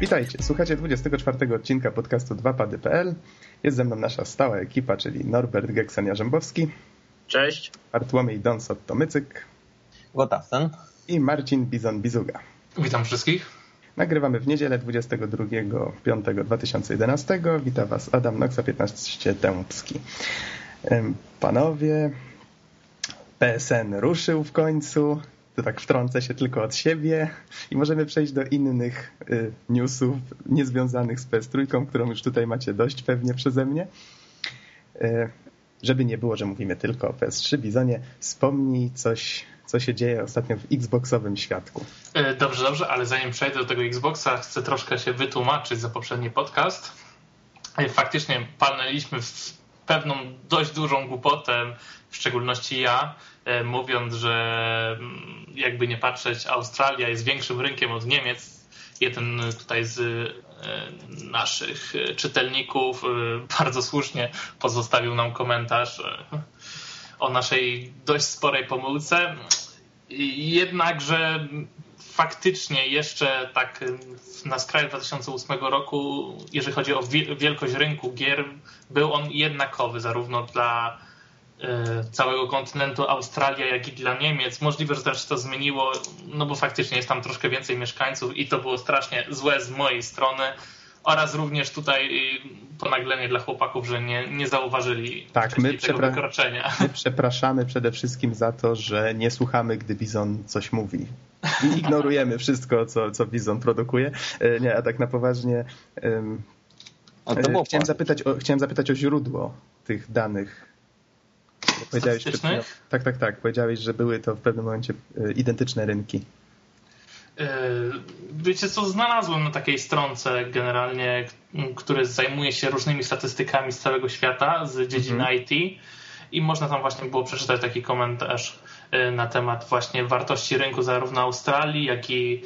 Witajcie, słuchacie 24 odcinka podcastu 2pady.pl. Jest ze mną nasza stała ekipa, czyli Norbert Geksan-Jarzębowski. Cześć. Bartłomiej Donsot-Tomycyk. Gotasen. I Marcin Bizon-Bizuga. Witam wszystkich. Nagrywamy w niedzielę 22.05.2011. Witam Was Adam Noxa 15 Dębski. Panowie, PSN ruszył w końcu. To tak wtrącę się tylko od siebie i możemy przejść do innych y, newsów niezwiązanych z PS3, którą już tutaj macie dość pewnie przeze mnie. Y, żeby nie było, że mówimy tylko o PS3, Bizonie, wspomnij coś, co się dzieje ostatnio w Xboxowym świadku. E, dobrze, dobrze, ale zanim przejdę do tego Xboxa, chcę troszkę się wytłumaczyć za poprzedni podcast. E, faktycznie palnęliśmy w pewną dość dużą głupotę, w szczególności ja, mówiąc, że mm, jakby nie patrzeć, Australia jest większym rynkiem od Niemiec. Jeden tutaj z naszych czytelników bardzo słusznie pozostawił nam komentarz o naszej dość sporej pomyłce. Jednakże faktycznie jeszcze tak na skraju 2008 roku, jeżeli chodzi o wielkość rynku gier, był on jednakowy zarówno dla e, całego kontynentu Australia, jak i dla Niemiec. Możliwe, że też to zmieniło, no bo faktycznie jest tam troszkę więcej mieszkańców i to było strasznie złe z mojej strony oraz również tutaj ponaglenie dla chłopaków, że nie, nie zauważyli tak, my tego przepra- wykroczenia. My przepraszamy przede wszystkim za to, że nie słuchamy, gdy Bizon coś mówi. I ignorujemy wszystko, co, co Bizon produkuje. E, nie, a tak na poważnie um, chciałem, zapytać o, chciałem zapytać o źródło tych danych. Powiedziałeś, tak, tak, tak. Powiedziałeś, że były to w pewnym momencie e, identyczne rynki. E, wiecie co, znalazłem na takiej stronce generalnie, który zajmuje się różnymi statystykami z całego świata, z dziedziny -hmm. IT i można tam właśnie było przeczytać taki komentarz e, na temat właśnie wartości rynku zarówno Australii, jak i,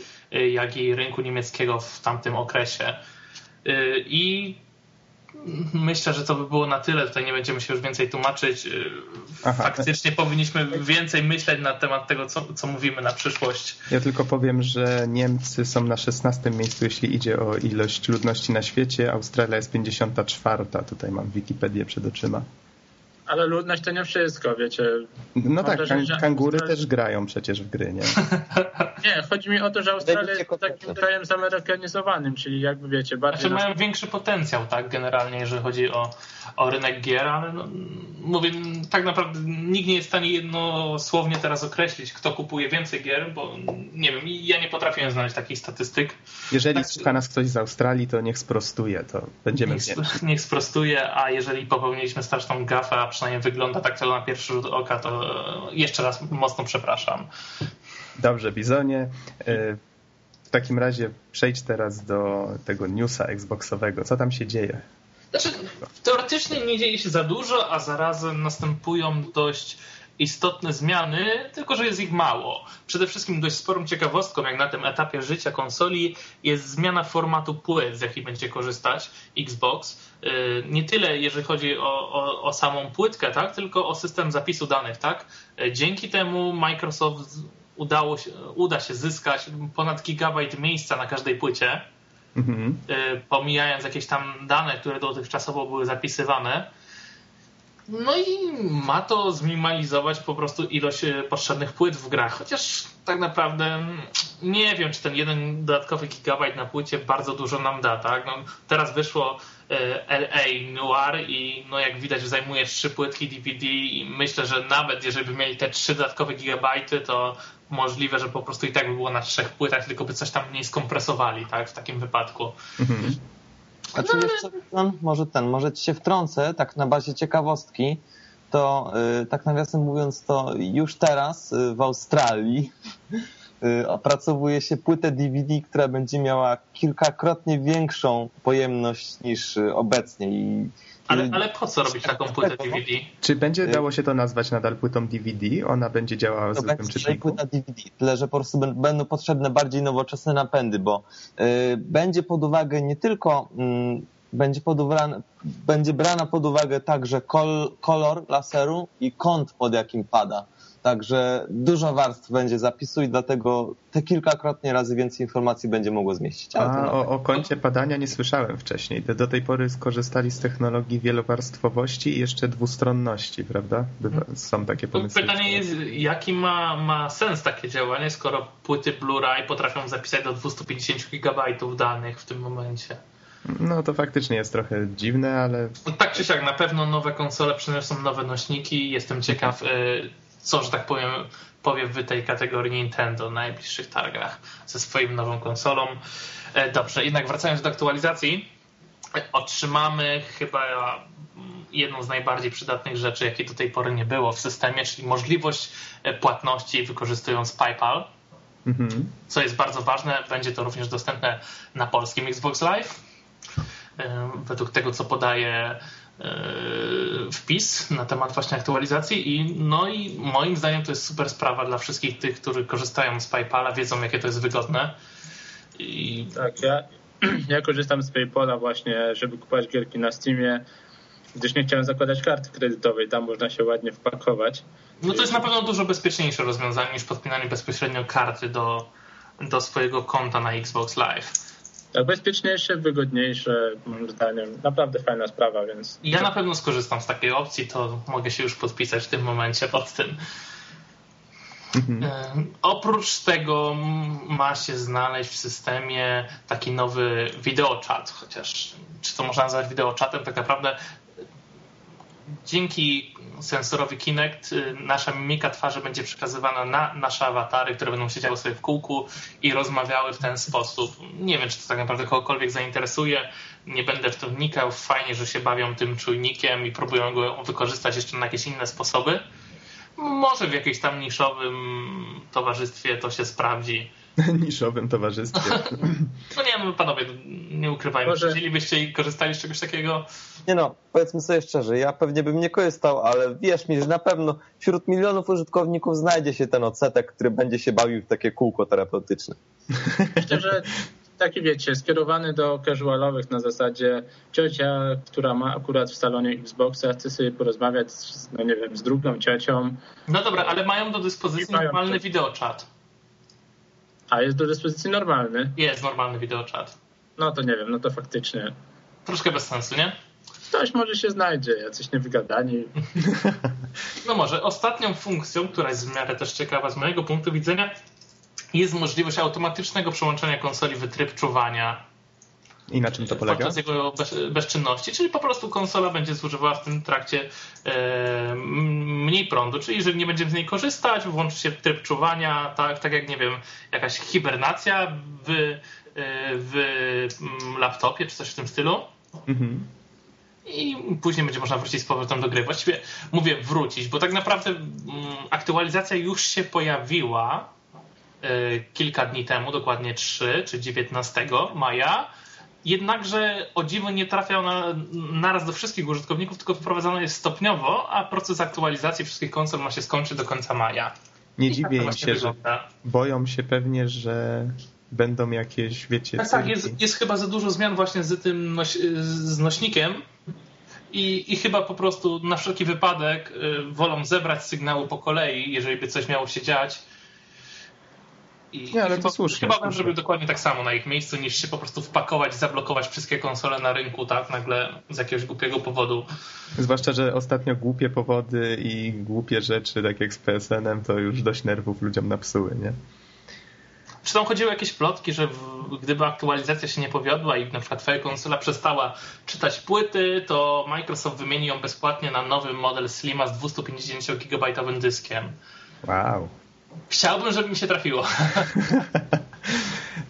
jak i rynku niemieckiego w tamtym okresie. I myślę, że to by było na tyle. Tutaj nie będziemy się już więcej tłumaczyć. Aha. Faktycznie powinniśmy więcej myśleć na temat tego, co, co mówimy na przyszłość. Ja tylko powiem, że Niemcy są na 16 miejscu, jeśli idzie o ilość ludności na świecie. Australia jest 54. Tutaj mam Wikipedię przed oczyma. Ale ludność to nie wszystko, wiecie. No tak, kan kangury też grają przecież w gry, nie? nie, chodzi mi o to, że Australia jest takim krajem zamerykanizowanym, czyli jakby wiecie, bardziej... Znaczy mają większy potencjał, tak, generalnie, jeżeli chodzi o, o rynek gier, ale no, mówię, tak naprawdę nikt nie jest w stanie jednosłownie teraz określić, kto kupuje więcej gier, bo nie wiem, ja nie potrafię znaleźć takich statystyk. Jeżeli tak, słucha nas ktoś z Australii, to niech sprostuje, to będziemy niech, niech sprostuje, a jeżeli popełniliśmy straszną gafę, a przynajmniej wygląda tak tylko na pierwszy rzut oka, to jeszcze raz mocno przepraszam. Dobrze, Bizonie. Y, w takim razie przejdź teraz do tego newsa Xboxowego. Co tam się dzieje? Znaczy, teoretycznie nie dzieje się za dużo, a zarazem następują dość istotne zmiany, tylko że jest ich mało. Przede wszystkim dość sporą ciekawostką, jak na tym etapie życia konsoli, jest zmiana formatu płyt, z jakiej będzie korzystać Xbox. Y, nie tyle jeżeli chodzi o, o, o samą płytkę, tak, tylko o system zapisu danych. Tak? Y, dzięki temu Microsoft udało się, uda się zyskać ponad gigabajt miejsca na każdej płycie, mhm. Y, pomijając jakieś tam dane, które dotychczasowo były zapisywane no i ma to zminimalizować po prostu ilość e, potrzebnych płyt w grach, chociaż tak naprawdę mm, nie wiem, czy ten jeden dodatkowy gigabajt na płycie bardzo dużo nam da, tak? No, teraz wyszło e, LA Noir i no jak widać zajmuje trzy płytki DVD i myślę, że nawet jeżeli by mieli te trzy dodatkowe gigabajty, to możliwe, że po prostu i tak by było na trzech płytach, tylko by coś tam mniej skompresowali, tak? W takim wypadku. Mhm. Znaczy no, jeszcze może ten, może ci się wtrącę, tak na bazie ciekawostki, to yy, tak nawiasem mówiąc, to już teraz yy, w Australii yy, opracowuje się płytę DVD, która będzie miała kilkakrotnie większą pojemność niż y, obecnie i ale, ale po co robić taką płytę DVD? Czy będzie dało się to nazwać nadal płytą DVD? Ona będzie działała w zwykłym czytniku? płyta DVD, tyle że po prostu będą potrzebne bardziej nowoczesne napędy, bo y, będzie pod uwagę nie tylko y, będzie, uwagę, będzie brana pod uwagę także kol, kolor laseru i kąt, pod jakim pada. Także dużo warstw będzie zapisu i dlatego te kilkakrotnie razy więcej informacji będzie mogło zmieścić. A o, o kącie padania nie słyszałem wcześniej. Do, do tej pory skorzystali z technologii wielowarstwowości i jeszcze dwustronności, prawda? Bywa, są takie pomysły. Pytanie jest, jaki ma, ma sens takie działanie, skoro płyty Blu-ray potrafią zapisać do 250 GB danych w tym momencie? No to faktycznie jest trochę dziwne, ale... No, tak czy siak, na pewno nowe konsole przyniosą nowe nośniki. Jestem ciekaw, co, że tak powiem, powie w tej kategorii Nintendo na najbliższych targach ze swoim nową konsolą. E, dobrze, jednak wracając do aktualizacji, otrzymamy chyba jedną z najbardziej przydatnych rzeczy, jakiej do tej pory nie było w systemie, czyli możliwość e, płatności wykorzystując PayPal. Mhm. Co jest bardzo ważne, będzie to również dostępne na polskim Xbox Live. E, według tego, co podaje wpis na temat właśnie aktualizacji i no i moim zdaniem to jest super sprawa dla wszystkich tych, którzy korzystają z PayPala, wiedzą jakie to jest wygodne. I... Tak, ja, ja korzystam z PayPala właśnie, żeby kupować gierki na Steamie, gdyż nie chciałem zakładać karty kredytowej, tam można się ładnie wpakować. No to jest na pewno dużo bezpieczniejsze rozwiązanie niż podpinanie bezpośrednio karty do, do swojego konta na Xbox Live. Tak, bezpieczniejsze, wygodniejsze, moim zdaniem. Naprawdę fajna sprawa, więc. Ja na pewno skorzystam z takiej opcji, to mogę się już podpisać w tym momencie pod tym. Mhm. E, oprócz tego ma się znaleźć w systemie taki nowy wideochat, chociaż czy to można nazwać wideoczatem, tak naprawdę dzięki sensorowi Kinect y, nasza mimika twarzy będzie przekazywana na nasze awatary, które będą siedziały sobie w kółku i rozmawiały w ten sposób. Nie wiem, czy to tak naprawdę kogokolwiek zainteresuje. Nie będę w to wnikał. Fajnie, że się bawią tym czujnikiem i próbują go wykorzystać jeszcze na jakieś inne sposoby. Może w jakimś tam niszowym towarzystwie to się sprawdzi. niszowym towarzystwie. no nie, no panowie, nie ukrywajmy. Może... Chcielibyście i korzystali z czegoś takiego? Nie no, powiedzmy sobie szczerze, ja pewnie bym nie korzystał, ale wierz mi, że na pewno wśród milionów użytkowników znajdzie się ten odsetek, który będzie się bawił w takie kółko terapeutyczne. Myślę, że taki wiecie, skierowany do casualowych na zasadzie ciocia, która ma akurat w salonie Xboxa, chce sobie porozmawiać z, no nie wiem, z drugą ciocią. No dobra, ale mają do dyspozycji normalny wideoczat. A jest do dyspozycji normalny? Jest normalny wideoczat. No to nie wiem, no to faktycznie. Troszkę bez sensu, nie? Ktoś może się znajdzie, jacyś niewygadani. no może. Ostatnią funkcją, która jest w miarę też ciekawa z mojego punktu widzenia, jest możliwość automatycznego przełączenia konsoli w tryb czuwania i na czym to polega? Podczas jego bez, bezczynności, czyli po prostu konsola będzie zużywała w tym trakcie e, mniej prądu, czyli jeżeli nie będziemy z niej korzystać, włączy się tryb czuwania, tak, tak jak, nie wiem, jakaś hibernacja w, e, w laptopie czy coś w tym stylu. Mhm. I później będzie można wrócić z powrotem do gry. Właściwie mówię wrócić, bo tak naprawdę aktualizacja już się pojawiła e, kilka dni temu, dokładnie 3 czy 19 maja jednakże o dziwo nie trafia na, naraz do wszystkich użytkowników, tylko wprowadzane jest stopniowo, a proces aktualizacji wszystkich konsol ma się skończyć do końca maja. Nie I tak dziwię tak im się, wygląda. że boją się pewnie, że będą jakieś, wiecie... Tak, tak, jest, jest chyba za dużo zmian właśnie z tym noś, z nośnikiem i, i chyba po prostu na wszelki wypadek y, wolą zebrać sygnały po kolei, jeżeli by coś miało się dziać, i, nie, ale to słusznie. Chyba bym zrobił dokładnie tak samo na ich miejscu, niż się po prostu wpakować, zablokować wszystkie konsole na rynku, tak, nagle z jakiegoś głupiego powodu. Zwłaszcza, że ostatnio głupie powody i głupie rzeczy, tak jak z PSN-em, to już dość nerwów ludziom napsuły, nie? Czy tam chodziły jakieś plotki, że w, gdyby aktualizacja się nie powiodła i na przykład twoja konsola przestała czytać płyty, to Microsoft wymieni ją bezpłatnie na nowy model Slima z 250 GB dyskiem. Wow. Chciałbym, żeby mi się trafiło.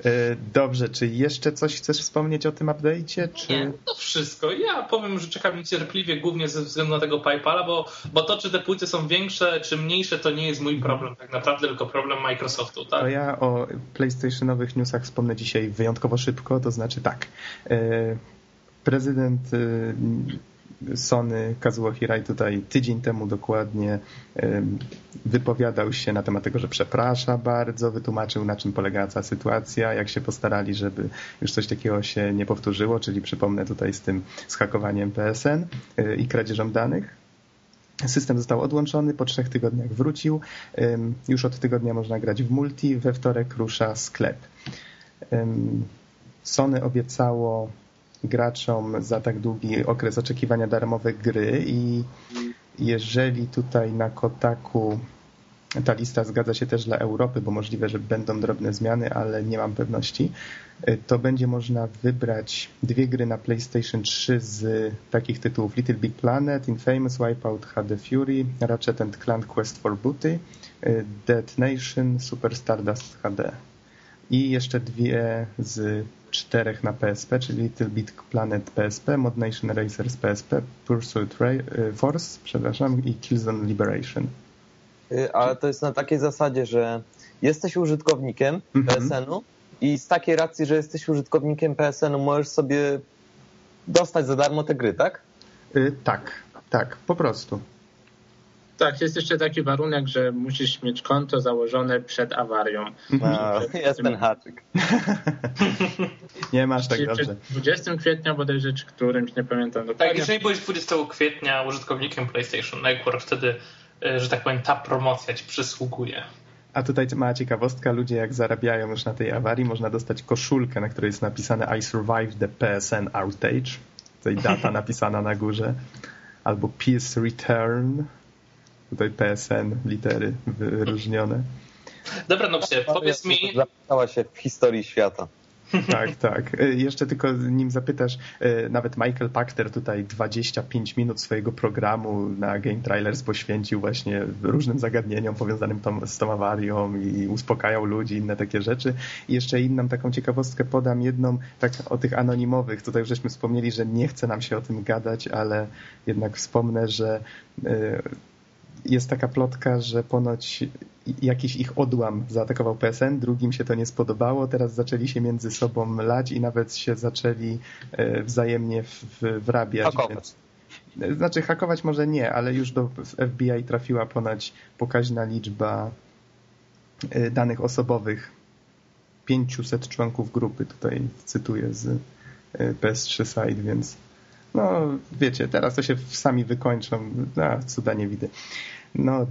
E, dobrze, czy jeszcze coś chcesz wspomnieć o tym update'cie? Czy... Nie, to wszystko. Ja powiem, że czekam niecierpliwie głównie ze względu na tego PayPala, bo, bo to, czy te płyty są większe, czy mniejsze, to nie jest mój problem tak naprawdę, tylko problem Microsoftu. Tak? To ja o PlayStationowych newsach wspomnę dzisiaj wyjątkowo szybko, to znaczy tak. E, prezydent e, Sony Kazuo Hirai tutaj tydzień temu dokładnie wypowiadał się na temat tego, że przeprasza bardzo, wytłumaczył na czym polegała cała sytuacja, jak się postarali, żeby już coś takiego się nie powtórzyło, czyli przypomnę tutaj z tym schakowaniem PSN y, i kradzieżą danych. System został odłączony, po trzech tygodniach wrócił. Już od tygodnia można grać w multi, we wtorek rusza sklep. Sony obiecało graczom za tak długi okres oczekiwania darmowe gry i jeżeli tutaj na Kotaku ta lista zgadza się też dla Europy, bo możliwe, że będą drobne zmiany, ale nie mam pewności, to będzie można wybrać dwie gry na PlayStation 3 z takich tytułów Little Big Planet, Infamous, Wipeout HD Fury, Ratchet Clank Quest for Booty, Dead Nation, Super Stardust HD. I jeszcze dwie z czterech na PSP, czyli Little Big Planet PSP, Mod Nation Racers PSP, Pursuit y, Force, przepraszam, i Killzone Liberation. Y, ale to jest na takiej zasadzie, że jesteś użytkownikiem mhm. PSN-u i z takiej racji, że jesteś użytkownikiem PSN-u możesz sobie dostać za darmo te gry, tak? Yy, tak, tak, po prostu. Tak, jest jeszcze taki warunek, że musisz mieć konto założone przed awarią. No, jest ten haczyk. nie masz tak dobrze. 20 kwietnia bodajże, czy którymś, nie pamiętam dokładnie. Tak, jeżeli byłeś 20 kwietnia użytkownikiem PlayStation Network, wtedy, e, że tak powiem, ta promocja ci przysługuje. A tutaj mała ciekawostka, ludzie jak zarabiają już na tej awarii, można dostać koszulkę, na której jest napisane I survived the PSN outage. Tutaj data napisana na górze. Albo Peace Return, Tutaj PSN, litery wyróżnione. Dobra, no się, powiedz mi... Zapisała się w historii świata. Tak, tak. E, jeszcze tylko nim zapytasz, e, nawet Michael Pachter tutaj 25 minut swojego programu na Game Trailers poświęcił właśnie różnym zagadnieniom powiązanym tą, z tą awarią i uspokajał ludzi, inne takie rzeczy. I jeszcze inną taką ciekawostkę podam, jedną tak o tych anonimowych. Tutaj już żeśmy wspomnieli, że nie chce nam się o tym gadać, ale jednak wspomnę, że e, jest taka plotka, że ponoć jakiś ich odłam zaatakował PSN, drugim się to nie spodobało, teraz zaczęli się między sobą lać i nawet się zaczęli e, wzajemnie wrabiać. Hakować. Znaczy hakować może nie, ale już do FBI trafiła ponoć pokaźna liczba e, danych osobowych 500 członków grupy, tutaj cytuję z e, PS3 Site, więc no wiecie, teraz to się sami wykończą, a cuda nie widzę. No,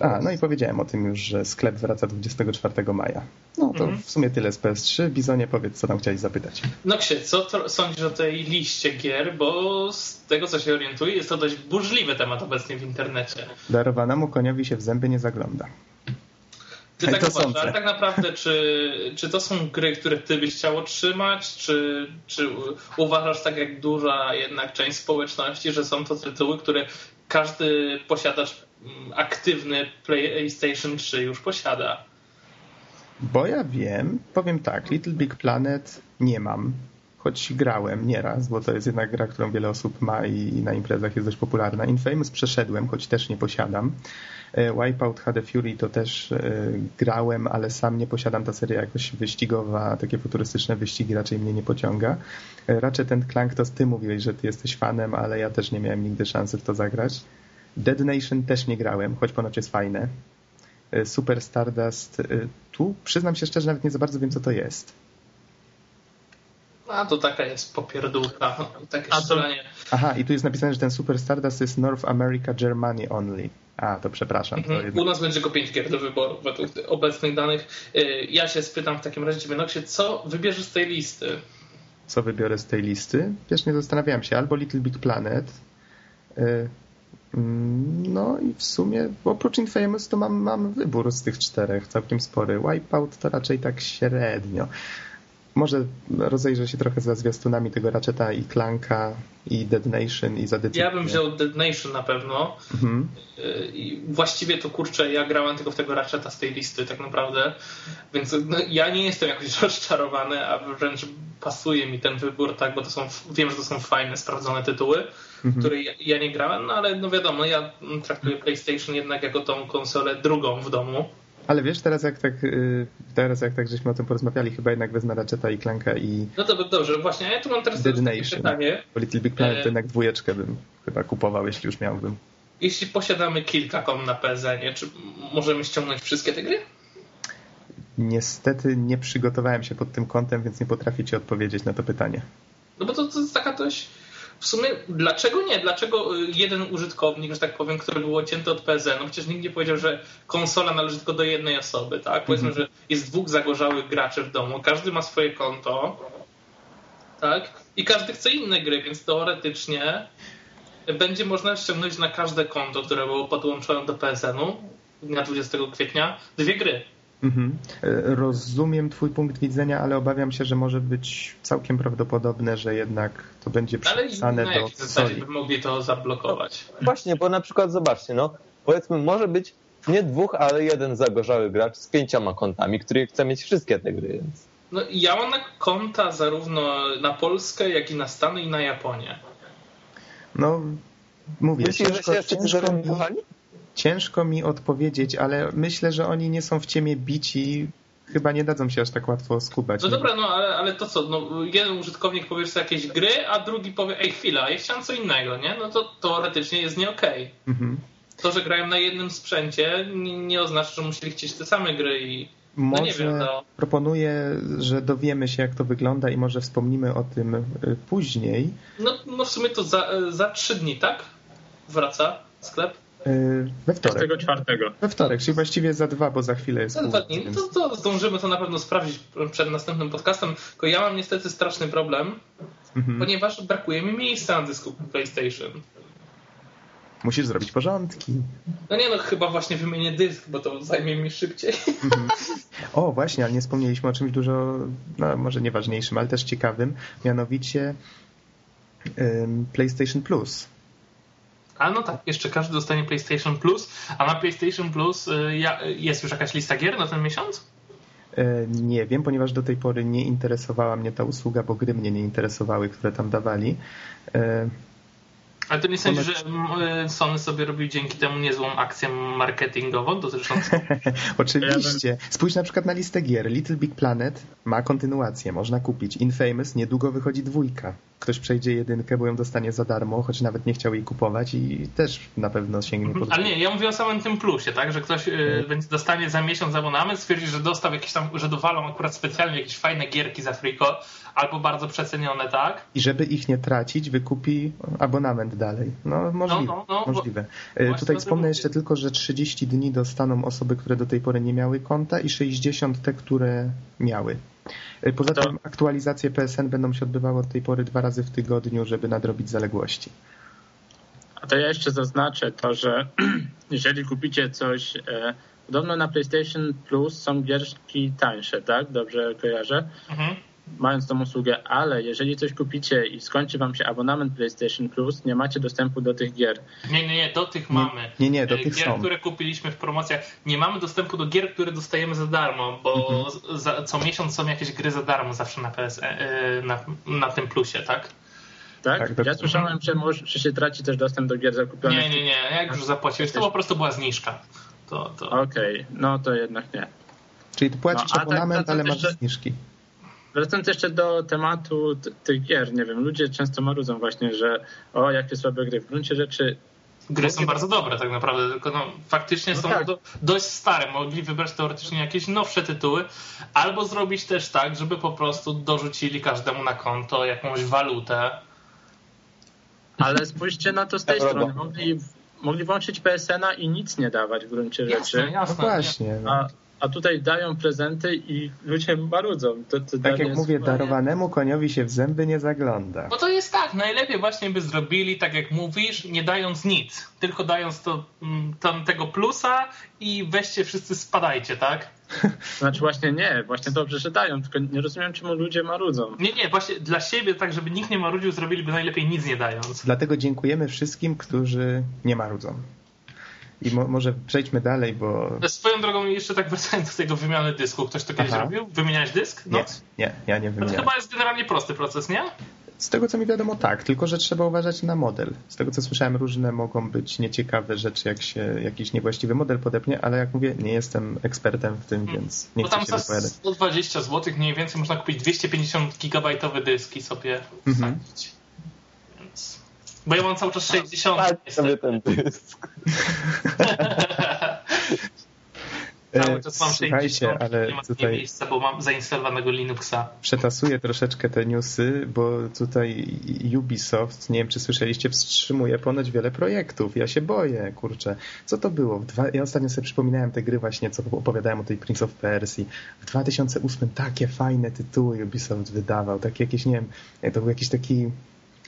a, no i powiedziałem o tym już, że sklep wraca 24 maja. No to mhm. w sumie tyle z PS3. Bizonie, powiedz, co tam chciałeś zapytać. No Ksie, co to, sądzisz o tej liście gier? Bo z tego, co się orientuję, jest to dość burzliwy temat obecnie w internecie. Darowanemu koniowi się w zęby nie zagląda. Ty tak uważasz, ale tak naprawdę, czy, czy to są gry, które ty byś chciał otrzymać, czy, czy uważasz tak jak duża jednak część społeczności, że są to tytuły, które każdy posiadacz mm, aktywny PlayStation 3 już posiada? Bo ja wiem, powiem tak, Little Big Planet nie mam, choć grałem nieraz, bo to jest jednak gra, którą wiele osób ma i na imprezach jest dość popularna. Infamous przeszedłem, choć też nie posiadam. E, Wipeout HD Fury to też e, grałem, ale sam nie posiadam. Ta seria jakoś wyścigowa, takie futurystyczne wyścigi raczej mnie nie pociąga. E, Ratchet Clank to ty mówiłeś, że ty jesteś fanem, ale ja też nie miałem nigdy szansy w to zagrać. Dead Nation też nie grałem, choć ponoć jest fajne. Super Stardust, tu przyznam się szczerze, nawet nie za bardzo wiem, co to jest. A to taka jest popierdółka. Takie A to... Aha, i tu jest napisane, że ten Super Stardust jest North America, Germany only. A, to przepraszam. To mhm. U nas będzie tylko 5 gier do wyboru według obecnych danych. Y, ja się spytam w takim razie Ciebie, co wybierzesz z tej listy? Co wybiorę z tej listy? Wiesz, nie zastanawiałem się. Albo Little Big Planet. Y, mm, no i w sumie oprócz Infamous to mam, mam wybór z tych czterech, całkiem spory. Wipeout to raczej tak średnio może rozejrzę się trochę za zwiastunami tego Ratcheta i Clanka i Dead Nation i za Ja bym wziął Dead Nation na pewno. Mhm. I właściwie to kurczę, ja grałem tylko w tego Ratcheta z tej listy tak naprawdę, więc no, ja nie jestem jakoś rozczarowany, a wręcz pasuje mi ten wybór, tak, bo to są, wiem, że to są fajne, sprawdzone tytuły, mhm. które ja, ja, nie grałem, no ale no wiadomo, ja traktuję PlayStation jednak jako tą konsolę drugą w domu Ale wiesz, teraz jak tak y, teraz jak tak żeśmy o tym porozmawiali, chyba jednak wezmę Ratcheta i Clanka i No to dobrze, właśnie, ja tu mam teraz Dead Nation. pytanie. Bo Little Big Planet E. to jednak dwójeczkę bym chyba kupował, jeśli już miałbym. Jeśli posiadamy kilka kont na PSN, czy możemy ściągnąć wszystkie te gry? Niestety nie przygotowałem się pod tym kątem, więc nie potrafię ci odpowiedzieć na to pytanie. No bo to, to jest taka dość... W sumie, dlaczego nie? Dlaczego y, jeden użytkownik, że tak powiem, który był odcięty od PSN, no przecież nikt nie powiedział, że konsola należy tylko do jednej osoby, tak? Powiedzmy, że jest dwóch zagorzałych graczy w domu, każdy ma swoje konto, tak? I każdy chce inne gry, więc teoretycznie będzie można ściągnąć na każde konto, które było podłączone do PSN-u dnia 20 kwietnia, dwie gry. Mhm. E, Rozumiem twój punkt widzenia, ale obawiam się, że może być całkiem prawdopodobne, że jednak to będzie Ale przypisane na do jakiej zasadzie by mogli to zablokować? Właśnie, bo na przykład zobaczcie, no powiedzmy, może być nie dwóch, ale jeden zagorzały gracz z pięcioma kontami, który chce mieć wszystkie te gry, więc No, ja mam na konta zarówno na Polskę, jak i na Stany i na Japonię. No, mówię, Myślisz, że się jeszcze nie ciężko, mi, odpowiedzieć, ale myślę, że oni nie są w ciemię bici. Chyba nie dadzą się aż tak łatwo skubać. No dobra, no ale, ale to co? No, jeden użytkownik powie sobie jakieś gry, a drugi powie, ej chwila, ja chciałem co innego, nie? No to teoretycznie jest nie okej. Mhm. To, że grają na jednym sprzęcie nie, nie oznacza, że musieli chcieć te same gry i Może No nie wiem, no. proponuję, że dowiemy się, jak to wygląda i może wspomnimy o tym y, później. no, no w sumie to za, za trzy dni, tak? Wraca sklep? Y, We wtorek. 24. We wtorek, czyli właściwie za dwa, bo za chwilę jest Za dwa dni. więc- To, to zdążymy to na pewno sprawdzić przed następnym podcastem. Tylko ja mam niestety straszny problem, Mhm. ponieważ brakuje mi miejsca na dysku PlayStation. Musisz zrobić porządki. No nie no, chyba właśnie wymienię dysk, bo to zajmie mi szybciej. O, właśnie, ale nie wspomnieliśmy o czymś dużo, no może nieważniejszym, ale też ciekawym, mianowicie ym, PlayStation Plus. A no tak, jeszcze każdy dostanie PlayStation Plus, a na PlayStation Plus y, jest już jakaś lista gier na ten miesiąc? E, Nie wiem, ponieważ do tej pory nie interesowała mnie ta usługa, bo gry mnie nie interesowały, które tam dawali. Ale to nie sądzisz, że mm, y, Sony sobie robi dzięki temu niezłą akcję marketingową dotyczącą... Oczywiście. Spójrz na przykład na listę gier. Little Big Planet ma kontynuację, można kupić. Infamous niedługo wychodzi dwójka. Ktoś przejdzie jedynkę, bo ją dostanie za darmo, choć nawet nie chciał jej kupować i też na pewno sięgnie po Ale nie, ja mówię o samym tym plusie, tak? Że ktoś będzie dostanie za miesiąc abonament, stwierdzi, że dostał jakieś tam, że dowalą akurat specjalnie jakieś fajne gierki za friko, albo bardzo przecenione, tak? I żeby ich nie tracić, wykupi abonament dalej. No możliwe. No, no, no, możliwe. bo- E, Tutaj wspomnę mówię. jeszcze tylko, że 30 dni dostaną osoby, które do tej pory nie miały konta i 60 te, które miały. E, Poza To- tym aktualizacje PSN będą się odbywały od tej pory dwa razy w tygodniu, żeby nadrobić zaległości. A to ja jeszcze zaznaczę to, że jeżeli kupicie coś, e, podobno na PlayStation Plus są gierki tańsze, tak? Dobrze kojarzę? Mhm. Mając tą usługę, ale jeżeli coś kupicie i skończy wam się abonament PlayStation Plus, nie macie dostępu do tych gier. Nie, nie, nie, do tych mamy. nie, nie, do E, tych gier, są. które kupiliśmy w promocjach. Nie mamy dostępu do gier, które dostajemy za darmo, bo Mhm. za, co miesiąc są jakieś gry za darmo zawsze na PS, e, na, na tym plusie, tak? Tak? Tak, dokładnie. ja słyszałem, że, może, że się traci też dostęp do gier zakupionych. Nie, nie, nie, jak już zapłaciłeś, to po prostu była zniżka. To, to... Okej, no to jednak nie. Czyli ty płacisz No, tak abonament, wracając ale masz zniżki. Wracając jeszcze do tematu tych gier, nie wiem, ludzie często marudzą właśnie, że o, jakie słabe gry. W gruncie rzeczy Gry są bardzo dobre tak naprawdę, tylko no, faktycznie No są tak. do, dość stare. Mogli wybrać teoretycznie jakieś nowsze tytuły, albo zrobić też tak, żeby po prostu dorzucili każdemu na konto jakąś walutę. Ale spójrzcie na to z tej strony. Mogli, mogli włączyć PSN-a i nic nie dawać w gruncie Jasne, rzeczy. No jasne. właśnie. No. A, a tutaj dają prezenty i ludzie marudzą. To, to Tak jak mówię, chyba- darowanemu koniowi się w zęby nie zagląda. Bo to jest tak, najlepiej właśnie by zrobili, tak jak mówisz, nie dając nic, tylko dając to, mm, tam tego plusa i weźcie wszyscy spadajcie, tak? Znaczy właśnie nie, właśnie dobrze, że dają, tylko nie rozumiem czemu ludzie marudzą. Nie, nie, właśnie dla siebie, tak żeby nikt nie marudził, zrobiliby najlepiej nic nie dając. Dlatego dziękujemy wszystkim, którzy nie marudzą. I mo może przejdźmy dalej, bo Swoją drogą, jeszcze tak wracając do tego wymiany dysku, ktoś to kiedyś Aha. robił? Wymieniać dysk? No, nie, nie, ja nie no to wymieniam. chyba jest generalnie prosty proces, nie? Z tego co mi wiadomo, tak, tylko że trzeba uważać na model. Z tego co słyszałem, różne mogą być nieciekawe rzeczy, jak się jakiś niewłaściwy model podepnie, ale jak mówię, nie jestem ekspertem w tym, hmm. więc nie Bo chcę się wypowiadać. Bo tam za 120 zł mniej więcej można kupić 250 gigabajtowe dyski sobie mhm. Bo ja mam cały czas 60. Tak, sobie ten dysk. Cały czas mam Słuchajcie, ale tutaj miejsca, bo mam zainstalowanego Linuxa. Przetasuję troszeczkę te newsy, bo tutaj Ubisoft, nie wiem czy słyszeliście, wstrzymuje ponoć wiele projektów. Ja się boję, kurczę. Co to było? Ja ostatnio sobie przypominałem te gry właśnie, co opowiadałem o tej Prince of Persia. W 2008 takie fajne tytuły Ubisoft wydawał, takie jakieś, nie wiem, to był jakiś taki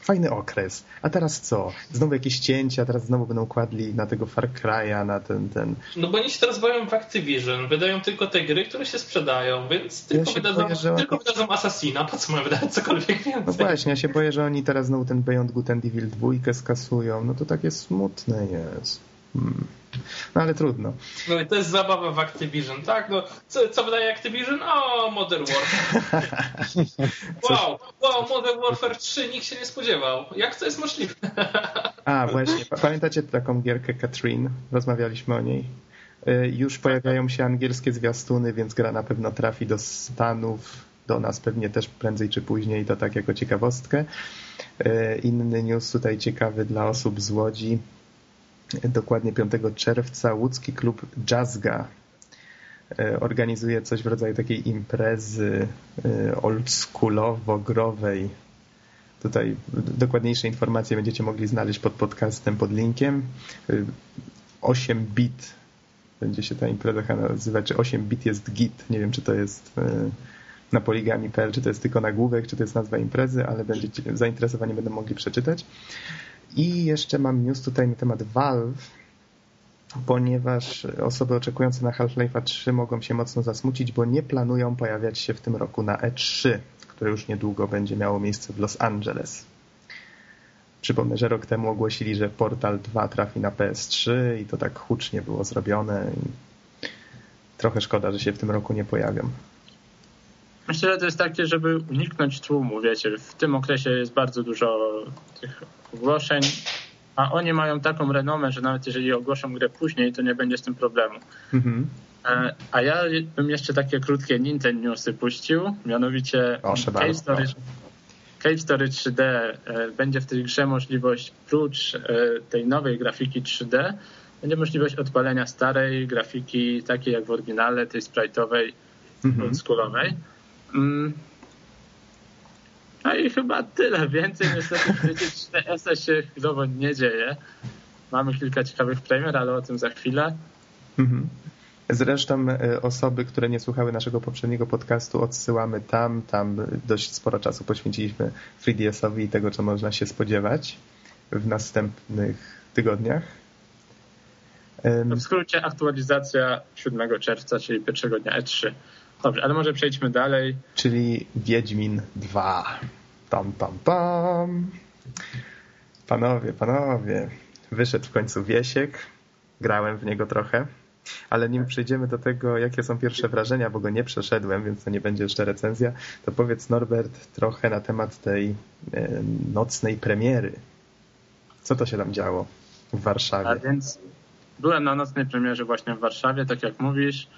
fajny okres. A teraz co? Znowu jakieś cięcia, teraz znowu będą kładli na tego Far Cry'a, na ten, ten... No bo oni się teraz boją w Activision. Wydają tylko te gry, które się sprzedają, więc tylko, ja wydadzą, boję, tylko wydadzą Assassina. Po co mają wydać cokolwiek więcej? No właśnie, ja się boję, że oni teraz znowu ten Beyond Good and Evil 2 skasują. No to takie smutne jest. No ale trudno. No i to jest zabawa w Activision, tak? No, co, co wydaje Activision? O, Modern Warfare. wow, wow, Modern Warfare 3 nikt się nie spodziewał. Jak to jest możliwe? A, właśnie. Pamiętacie taką gierkę Katrin? Rozmawialiśmy o niej. Y, już pojawiają się angielskie zwiastuny, więc gra na pewno trafi do Stanów, do nas pewnie też prędzej czy później, to tak jako ciekawostkę. Y, inny news tutaj ciekawy dla osób z Łodzi dokładnie 5 czerwca łódzki klub Jazzga e, organizuje coś w rodzaju takiej imprezy e, oldschoolowo-growej. Tutaj dokładniejsze informacje będziecie mogli znaleźć pod podcastem, pod linkiem. 8 e, bit będzie się ta impreza nazywać, czy 8 bit jest git. Nie wiem, czy to jest na poligami.pl, czy to jest tylko nagłówek, czy to jest nazwa imprezy, ale będziecie zainteresowani będą mogli przeczytać. I jeszcze mam news tutaj na temat Valve, ponieważ osoby oczekujące na Half-Life'a 3 mogą się mocno zasmucić, bo nie planują pojawiać się w tym roku na E3, które już niedługo będzie miało miejsce w Los Angeles. Przypomnę, że rok temu ogłosili, że Portal 2 trafi na PS3 i to tak hucznie było zrobione. Trochę szkoda, że się w tym roku nie pojawią. Myślę, że to jest takie, żeby uniknąć tłumu, wiecie, w tym okresie jest bardzo dużo tych ogłoszeń, a oni mają taką renomę, że nawet jeżeli ogłoszą grę później, to nie będzie z tym problemu. Mhm. E, a ja bym jeszcze takie krótkie Nintendo Newsy puścił, mianowicie Cave Story, Cave Story 3D e, będzie w tej grze możliwość, prócz e, tej nowej grafiki 3D, będzie możliwość odpalenia starej grafiki, takiej jak w oryginale, tej sprite'owej, mhm. oldschoolowej. Mm. No i chyba tyle. Więcej niestety w 4S się chwilowo nie dzieje. Mamy kilka ciekawych premier, ale o tym za chwilę. Mhm. Zresztą e, osoby, które nie słuchały naszego poprzedniego podcastu, odsyłamy tam. Tam dość sporo czasu poświęciliśmy 3DS-owi i tego, co można się spodziewać w następnych tygodniach. W skrócie aktualizacja 7 czerwca, czyli pierwszego dnia E3. Dobrze, ale może przejdźmy dalej. Czyli Wiedźmin 2. Tam, tam, tam. Panowie, panowie. Wyszedł w końcu Wiesiek. Grałem w niego trochę. Ale nim przejdziemy do tego, jakie są pierwsze wrażenia, bo go nie przeszedłem, więc to nie będzie jeszcze recenzja, to powiedz Norbert trochę na temat tej e, nocnej premiery. Co to się tam działo w Warszawie? A więc byłem na nocnej premierze właśnie w Warszawie, tak jak mówisz.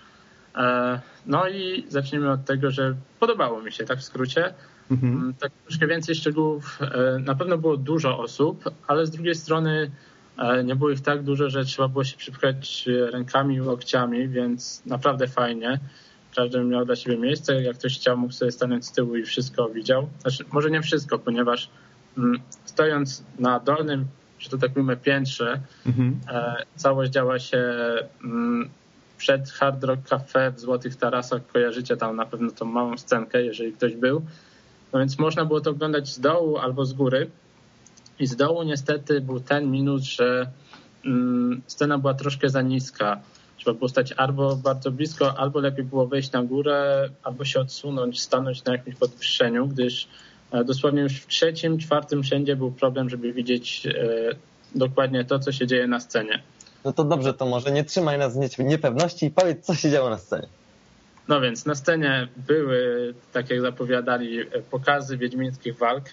E, no i zacznijmy od tego, że podobało mi się, tak w skrócie. Mhm. Mm, tak troszkę więcej szczegółów. E, na pewno było dużo osób, ale z drugiej strony e, nie było ich tak dużo, że trzeba było się przypchać rękami i łokciami, więc naprawdę fajnie. Każdy miał dla siebie miejsce. Jak ktoś chciał, mógł sobie stanąć z tyłu i wszystko widział. Znaczy, może nie wszystko, ponieważ mm, stojąc na dolnym, że to tak mówimy, piętrze, mhm. całość działa się mm, przed Hard Rock Cafe w Złotych Tarasach kojarzycie tam na pewno tą małą scenkę, jeżeli ktoś był. No więc można było to oglądać z dołu albo z góry. I z dołu niestety był ten minus, że mm, scena była troszkę za niska. Trzeba było stać albo bardzo blisko, albo lepiej było wejść na górę, albo się odsunąć, stanąć na jakimś podwyższeniu, gdyż e, dosłownie już w trzecim, czwartym wszędzie był problem, żeby widzieć e, dokładnie to, co się dzieje na scenie. No to dobrze, to może nie trzymaj nas w niepewności i powiedz, co się działo na scenie. No więc na scenie były, tak jak zapowiadali, pokazy wiedźmińskich walk.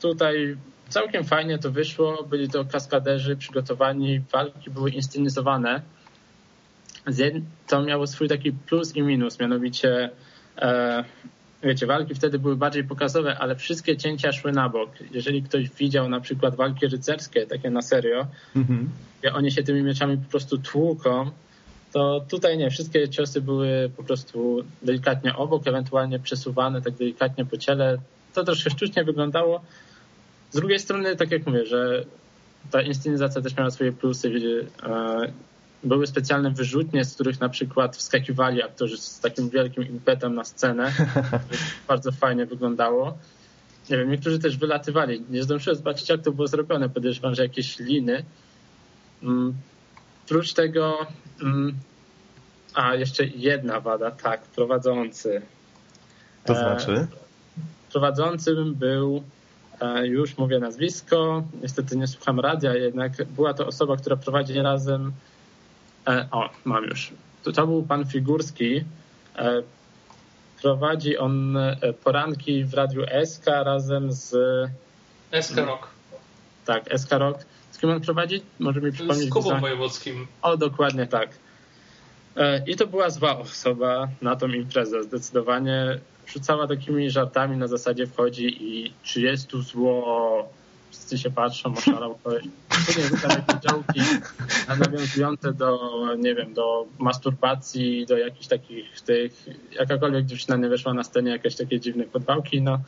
Tutaj całkiem fajnie to wyszło. Byli to kaskaderzy przygotowani, walki były inscenizowane. To miało swój taki plus i minus, mianowicie wiecie, walki wtedy były bardziej pokazowe, ale wszystkie cięcia szły na bok. Jeżeli ktoś widział na przykład walki rycerskie, takie na serio, mhm. gdzie oni się tymi mieczami po prostu tłuką, to tutaj nie, wszystkie ciosy były po prostu delikatnie obok, ewentualnie przesuwane tak delikatnie po ciele. To troszkę sztucznie wyglądało. Z drugiej strony, tak jak mówię, że ta inscenizacja też miała swoje plusy. E, były specjalne wyrzutnie, z których na przykład wskakiwali aktorzy z takim wielkim impetem na scenę. bardzo fajnie wyglądało. Nie wiem, niektórzy też wylatywali. Nie zdążyłem zobaczyć, jak to było zrobione. Podejrzewam, że jakieś liny. Mm, Prócz tego, mm, a jeszcze jedna wada, tak, prowadzący. To e, znaczy? Prowadzącym był, e, już mówię nazwisko, niestety nie słucham radia, jednak była to osoba, która prowadzi razem, e, o, mam już, to, to był pan Figurski, prowadzi on poranki w radiu SK razem z... SK Rock. Tak, SK Rock z kim on prowadzi? Może mi przypomnieć. Z Kubą Wojewódzkim. O, dokładnie tak. E, I to była zła osoba na tą imprezę. Zdecydowanie rzucała takimi żartami na zasadzie wchodzi i czy jest tu zło, wszyscy się patrzą, oszalał ktoś. Później rzuca jakieś działki nawiązujące do, nie wiem, do masturbacji, do jakichś takich tych, jakakolwiek dziewczyna nie weszła na scenie, jakieś takie dziwne podwałki, no.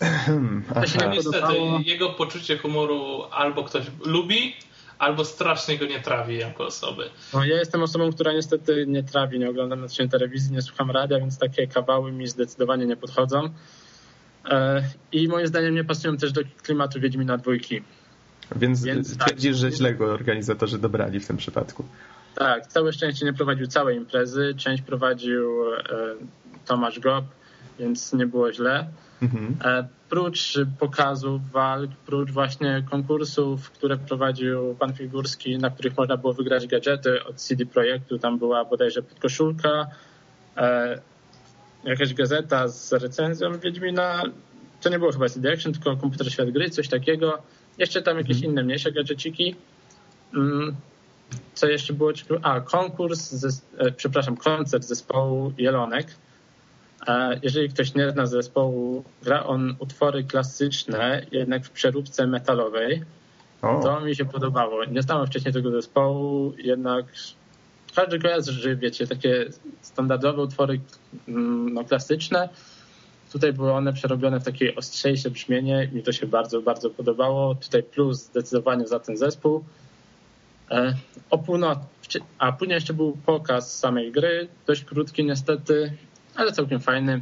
To się nie jego poczucie humoru albo ktoś lubi, albo strasznie go nie trawi jako osoby. No, ja jestem osobą, która niestety nie trawi, nie oglądam na telewizji, nie słucham radia, więc takie kawały mi zdecydowanie nie podchodzą. E, I moim zdaniem nie pasują też do klimatu Wiedźmina dwójki. Więc, więc twierdzisz, tak, że źle go organizatorzy dobrali w tym przypadku. Tak, całe szczęście nie prowadził całej imprezy. Część prowadził e, Tomasz Gop, więc nie było źle. Mhm. E, prócz pokazów walk, prócz właśnie konkursów, które prowadził pan Figurski, na których można było wygrać gadżety od CD Projektu, tam była bodajże podkoszulka, e, jakaś gazeta z recenzją Wiedźmina, to nie było chyba CD Action, tylko komputer świat gry, coś takiego. Jeszcze tam jakieś mhm. inne mniejsze gadżeciki. Mm, co jeszcze było? A, konkurs, ze, e, przepraszam, koncert zespołu Jelonek jeżeli ktoś nie zna zespołu, gra on utwory klasyczne, jednak w przeróbce metalowej. O. To mi się podobało. Nie znałem wcześniej tego zespołu, jednak każdy kojarzy, że wiecie, takie standardowe utwory mm, no, klasyczne. Tutaj były one przerobione w takie ostrzejsze brzmienie. Mi to się bardzo, bardzo podobało. Tutaj plus zdecydowanie za ten zespół. E, o a później jeszcze był pokaz samej gry, dość krótki niestety, ale całkiem fajny.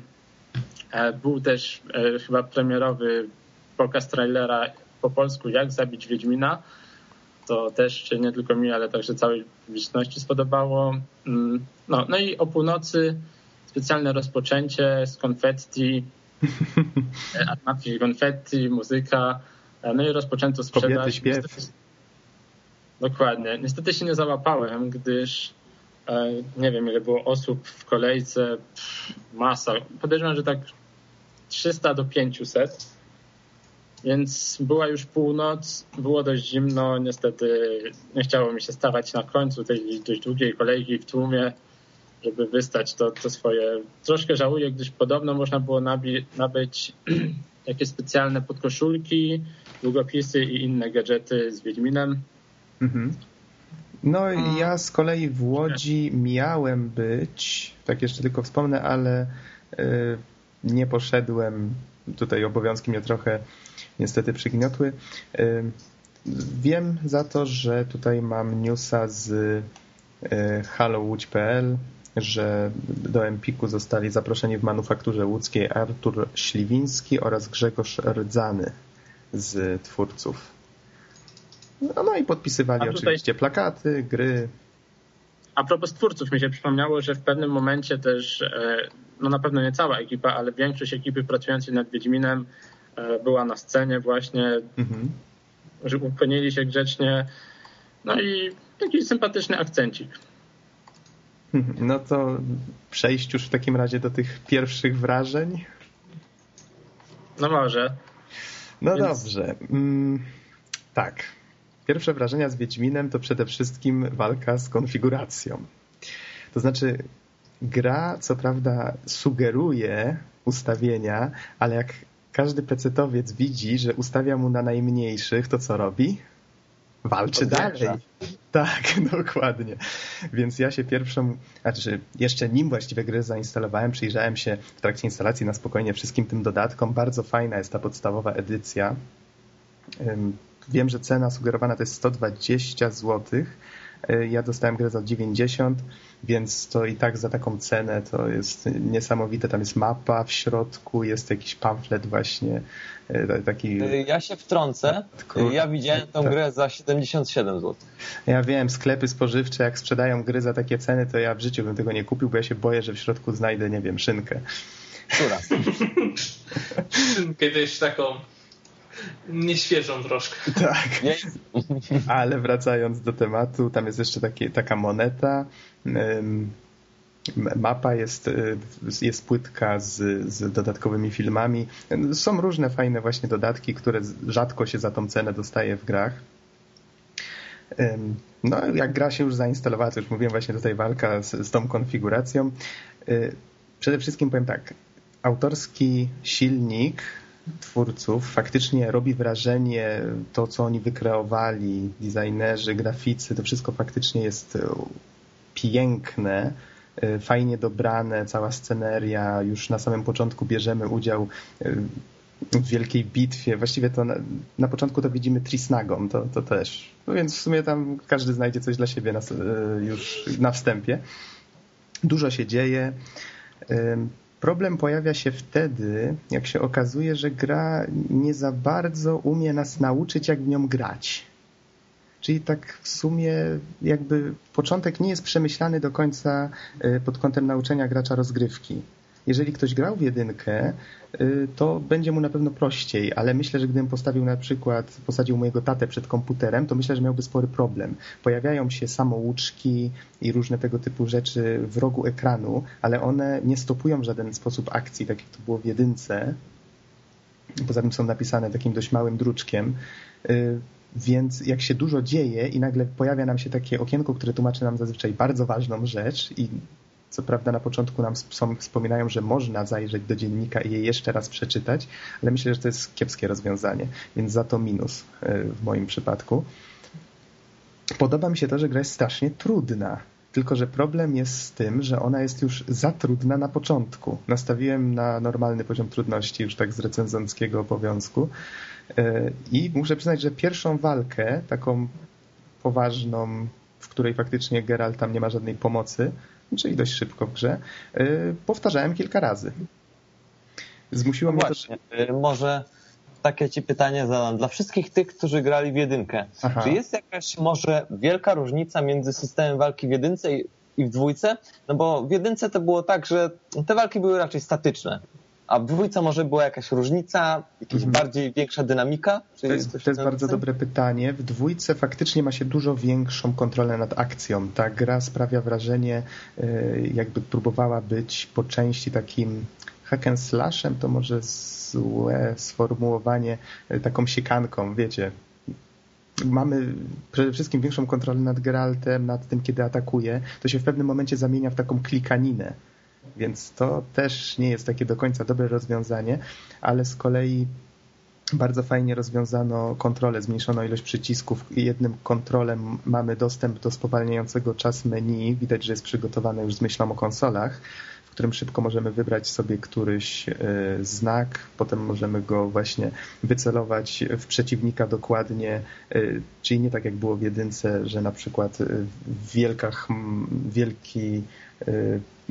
E, był też e, chyba premierowy pokaz trailera po polsku Jak zabić Wiedźmina. To też nie tylko mi, ale także całej publiczności spodobało. Mm, no, no i o północy specjalne rozpoczęcie z konfetti, e, armatki konfetti, muzyka. No i rozpoczęto sprzedaż. Kobiety śpiew. Niestety, dokładnie. Niestety się nie załapałem, gdyż E, nie wiem ile było osób w kolejce, masa. Podejrzewam, że tak 300 do 500. Więc była już północ, było dość zimno, niestety nie chciało mi się stawać na końcu tej dość długiej kolejki w tłumie, żeby wystać to, to swoje. Troszkę żałuję, gdyż podobno można było nabyć jakieś specjalne podkoszulki, długopisy i inne gadżety z Wiedźminem. Mhm. No ja z kolei w Łodzi miałem być, tak jeszcze tylko wspomnę, ale y, nie poszedłem. Tutaj obowiązki mnie trochę niestety przygniotły. Y, wiem za to, że tutaj mam newsa z y, hallowłódź.pl, że do Empiku zostali zaproszeni w manufakturze łódzkiej Artur Śliwiński oraz Grzegorz Rdzany z twórców no, no i podpisywali tutaj... oczywiście plakaty, gry. A propos twórców, mi się przypomniało, że w pewnym momencie też, e, no na pewno nie cała ekipa, ale większość ekipy pracującej nad Wiedźminem e, była na scenie właśnie, mhm. że ukłonili się grzecznie. No i taki sympatyczny akcencik. No to przejść już w takim razie do tych pierwszych wrażeń. No może. No Więc... dobrze. Mm, tak. Pierwsze wrażenia z Wiedźminem to przede wszystkim walka z konfiguracją. To znaczy, gra co prawda sugeruje ustawienia, ale jak każdy pecetowiec widzi, że ustawia mu na najmniejszych, to co robi? Walczy dalej. Tak, dokładnie. Więc ja się pierwszą, znaczy jeszcze nim właściwie grę zainstalowałem, przyjrzałem się w trakcie instalacji na spokojnie wszystkim tym dodatkom. Bardzo fajna jest ta podstawowa edycja. Wiem, że cena sugerowana to jest 120 złotych E, ja dostałem grę za 90, więc to i tak za taką cenę to jest niesamowite. Tam jest mapa w środku, jest jakiś pamflet właśnie e, taki... E, ja się wtrącę. Ja widziałem tą tak. grę za 77 zł. Ja wiem, sklepy spożywcze jak sprzedają gry za takie ceny, to ja w życiu bym tego nie kupił, bo ja się boję, że w środku znajdę, nie wiem, szynkę. Która? szynkę też taką nieświeżą troszkę. Tak. Ale wracając do tematu, tam jest jeszcze taki, taka moneta. Mapa jest, y, jest płytka z, z dodatkowymi filmami. Są różne fajne właśnie dodatki, które rzadko się za tą cenę dostaje w grach. No, jak gra się już zainstalowała, to już mówiłem właśnie tutaj walka z, z tą konfiguracją. Y, przede wszystkim powiem tak, autorski silnik twórców faktycznie robi wrażenie to, co oni wykreowali, designerzy, graficy, to wszystko faktycznie jest e, piękne, e, fajnie dobrane, cała sceneria. Już na samym początku bierzemy udział e, w wielkiej bitwie. Właściwie to na, na początku to widzimy Trisnagą, to, to też. No więc w sumie tam każdy znajdzie coś dla siebie na, już na wstępie. Dużo się dzieje. Problem pojawia się wtedy, jak się okazuje, że gra nie za bardzo umie nas nauczyć, jak w nią grać. Czyli tak w sumie jakby początek nie jest przemyślany do końca e, pod kątem nauczenia gracza rozgrywki jeżeli ktoś grał w jedynkę, y, to będzie mu na pewno prościej, ale myślę, że gdybym postawił na przykład, posadził mojego tatę przed komputerem, to myślę, że miałby spory problem. Pojawiają się samouczki i różne tego typu rzeczy w rogu ekranu, ale one nie stopują w żaden sposób akcji, tak jak to było w jedynce. Poza tym są napisane takim dość małym druczkiem. Y, więc jak się dużo dzieje i nagle pojawia nam się takie okienko, które tłumaczy nam zazwyczaj bardzo ważną rzecz i co prawda na początku nam wspominają, że można zajrzeć do dziennika i je jeszcze raz przeczytać, ale myślę, że to jest kiepskie rozwiązanie, więc za to minus e, w moim przypadku. Podoba mi się to, że gra jest strasznie trudna. Tylko, że problem jest z tym, że ona jest już za trudna na początku. Nastawiłem na normalny poziom trudności, już tak z recenzenckiego obowiązku. E, I muszę przyznać, że pierwszą walkę, taką poważną, w której faktycznie Geralt tam nie ma żadnej pomocy, czyli dość szybko w grze, y, powtarzałem kilka razy. Zmusiło no mnie właśnie. Y, może takie ci pytanie zadam. Dla wszystkich tych, którzy grali w jedynkę, Aha. czy jest jakaś może wielka różnica między systemem walki w jedynce i w dwójce? No bo w jedynce to było tak, że te walki były raczej statyczne. A w dwójce może była jakaś różnica, jakaś mhm. bardziej większa dynamika? to jest, to jest bardzo dobre pytanie. W dwójce faktycznie ma się dużo większą kontrolę nad akcją. Ta gra sprawia wrażenie, e, jakby próbowała być po części takim hack and slashem, to może złe sformułowanie, e, taką siekanką, wiecie. Mamy przede wszystkim większą kontrolę nad Geraltem, nad tym, kiedy atakuje. To się w pewnym momencie zamienia w taką klikaninę więc to też nie jest takie do końca dobre rozwiązanie, ale z kolei bardzo fajnie rozwiązano kontrolę, zmniejszono ilość przycisków. Jednym kontrolem mamy dostęp do spowalniającego czas menu. Widać, że jest przygotowane już z myślą o konsolach, w którym szybko możemy wybrać sobie któryś e, znak, potem możemy go właśnie wycelować w przeciwnika dokładnie, e, czyli nie tak jak było w jedynce, że na przykład wielka, wielki e,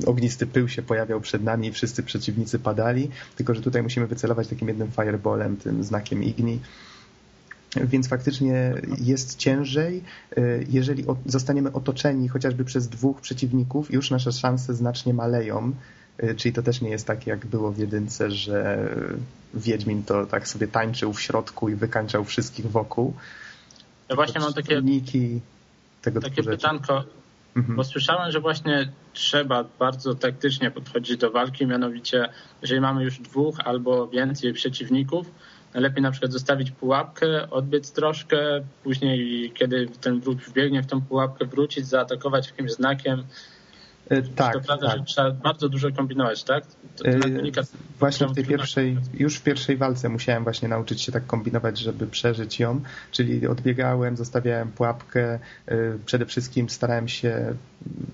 ognisty pył się pojawiał przed nami i wszyscy przeciwnicy padali, tylko że tutaj musimy wycelować takim jednym fireballem, tym znakiem igni. Więc faktycznie jest ciężej. Jeżeli zostaniemy otoczeni chociażby przez dwóch przeciwników, już nasze szanse znacznie maleją. Czyli to też nie jest tak, jak było w jedynce, że Wiedźmin to tak sobie tańczył w środku i wykańczał wszystkich wokół. Ja właśnie mam takie, tego takie pytanko. Mhm. Bo słyszałem, że właśnie trzeba bardzo taktycznie podchodzić do walki, mianowicie jeżeli mamy już dwóch albo więcej przeciwników, Najlepiej na przykład zostawić pułapkę, odbiec troszkę, później kiedy ten wróg wbiegnie w tą pułapkę, wrócić, zaatakować jakimś znakiem, tak. To prawda, tak. że trzeba bardzo dużo kombinować, tak? E, właśnie w tej pierwszej, już w pierwszej walce musiałem właśnie nauczyć się tak kombinować, żeby przeżyć ją, czyli odbiegałem, zostawiałem pułapkę, e, przede wszystkim starałem się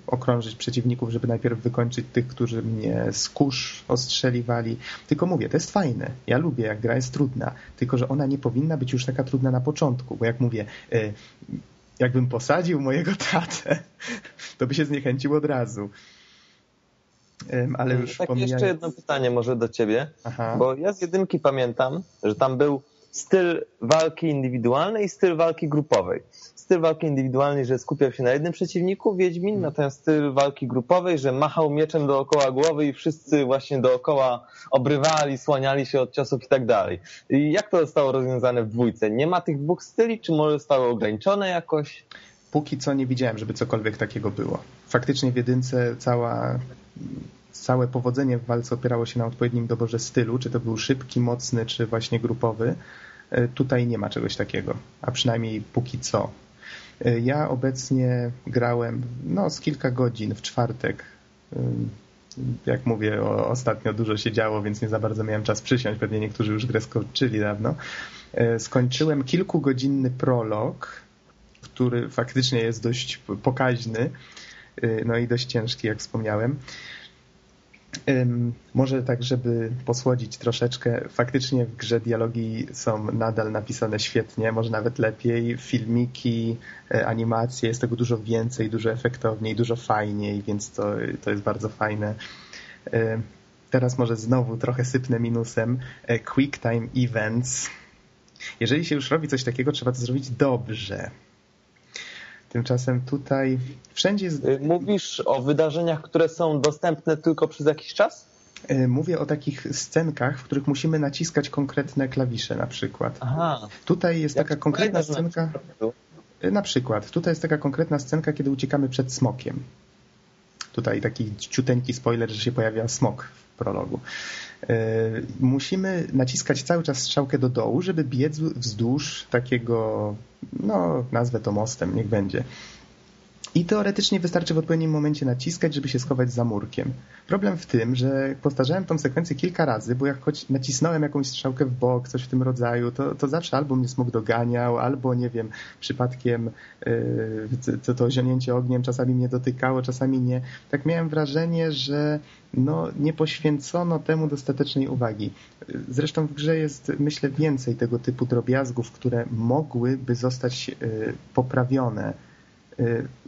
okrążyć przeciwników, żeby najpierw wykończyć tych, którzy mnie z kurz ostrzeliwali. Tylko mówię, to jest fajne. Ja lubię, jak gra jest trudna, tylko że ona nie powinna być już taka trudna na początku, bo jak mówię, jakbym posadził mojego tatę, to by się zniechęcił od razu. Ale już tak pomijając... jeszcze jedno pytanie może do ciebie, Aha. bo ja z jedynki pamiętam, że tam był styl walki indywidualnej i styl walki grupowej. Styl walki indywidualnej, że skupiał się na jednym przeciwniku, Wiedźmin, hmm. natomiast styl walki grupowej, że machał mieczem dookoła głowy i wszyscy właśnie dookoła obrywali, słaniali się od ciosów i tak dalej. Jak to zostało rozwiązane w dwójce? Nie ma tych dwóch styli, czy może zostało ograniczone jakoś? Póki co nie widziałem, żeby cokolwiek takiego było. Faktycznie w jedynce cała całe powodzenie w walce opierało się na odpowiednim doborze stylu, czy to był szybki, mocny, czy właśnie grupowy. E, tutaj nie ma czegoś takiego, a przynajmniej póki co. E, ja obecnie grałem no, z kilka godzin w czwartek. E, jak mówię, ostatnio dużo się działo, więc nie za bardzo miałem czas przysiąść. Pewnie niektórzy już grę skończyli dawno. Skończyłem kilkugodzinny prolog, który faktycznie jest dość pokaźny, no i dość ciężki, jak wspomniałem. Może tak, żeby posłodzić troszeczkę, faktycznie w grze dialogi są nadal napisane świetnie, może nawet lepiej. Filmiki, e, animacje, jest tego dużo więcej, dużo efektowniej, dużo fajniej, więc to, to jest bardzo fajne. Teraz może znowu trochę sypnę minusem. E, quick time events. Jeżeli się już robi coś takiego, trzeba to zrobić dobrze. Tymczasem tutaj wszędzie jest... Y, mówisz o wydarzeniach, które są dostępne tylko przez jakiś czas? Y, mówię o takich scenkach, w których musimy naciskać konkretne klawisze na przykład. Aha. Tutaj jest Jak taka konkretna scenka... Y, na przykład, tutaj jest taka konkretna scenka, kiedy uciekamy przed smokiem. Tutaj taki ciuteńki spoiler, że się pojawia smok w prologu. Musimy naciskać cały czas strzałkę do dołu, żeby biec wzdłuż takiego no nazwę to mostem, niech będzie. I teoretycznie wystarczy w odpowiednim momencie naciskać, żeby się schować za murkiem. Problem w tym, że powtarzałem tą sekwencję kilka razy, bo jak choć nacisnąłem jakąś strzałkę w bok, coś w tym rodzaju, to, to zawsze albo mnie smok doganiał, albo nie wiem, przypadkiem yy, to, to zionięcie ogniem czasami mnie dotykało, czasami nie. Tak miałem wrażenie, że no, nie poświęcono temu dostatecznej uwagi. Zresztą w grze jest, myślę, więcej tego typu drobiazgów, które mogłyby zostać yy, poprawione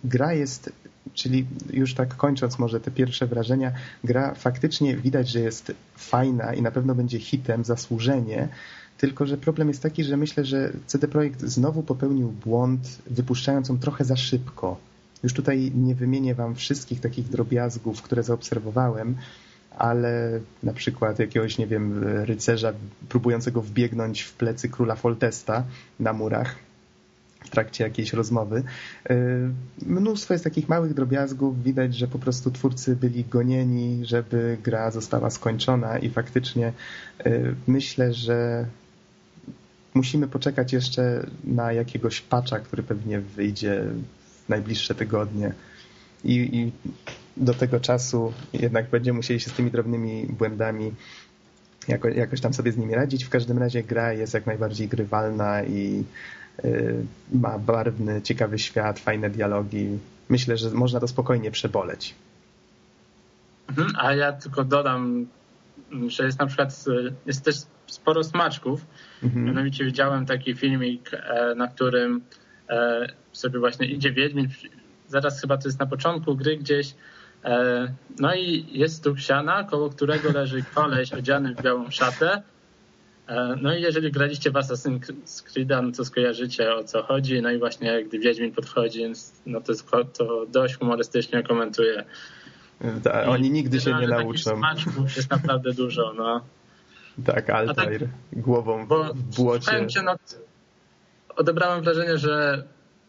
gra jest, czyli już tak kończąc może te pierwsze wrażenia, gra faktycznie widać, że jest fajna i na pewno będzie hitem, zasłużenie, tylko że problem jest taki, że myślę, że CD Projekt znowu popełnił błąd, wypuszczając ją trochę za szybko. Już tutaj nie wymienię wam wszystkich takich drobiazgów, które zaobserwowałem, ale na przykład jakiegoś, nie wiem, rycerza próbującego wbiegnąć w plecy króla Foltesta na murach, w trakcie jakiejś rozmowy. E, mnóstwo jest takich małych drobiazgów. Widać, że po prostu twórcy byli gonieni, żeby gra została skończona i faktycznie e, myślę, że musimy poczekać jeszcze na jakiegoś patcha, który pewnie wyjdzie w najbliższe tygodnie. I, i do tego czasu jednak będziemy musieli się z tymi drobnymi błędami jako, jakoś tam sobie z nimi radzić. W każdym razie gra jest jak najbardziej grywalna i Y, ma barwny, ciekawy świat, fajne dialogi. Myślę, że można to spokojnie przeboleć. Mhm, a ja tylko dodam, że jest na przykład jest też sporo smaczków. Mhm. Mianowicie widziałem taki filmik, e, na którym e, sobie właśnie idzie Wiedźmin, zaraz chyba to jest na początku gry gdzieś, e, no i jest stóp siana, koło którego leży koleś odziany w białą szatę no i jeżeli graliście w Assassin's Creed, no to skojarzycie o co chodzi. No i właśnie gdy Wiedźmin podchodzi, no to, to dość humorystycznie komentuje. Ta, oni nigdy się nie nauczą. jest naprawdę dużo, no. Tak, Altair tak, głową w błocie. Cię, no, odebrałem wrażenie, że,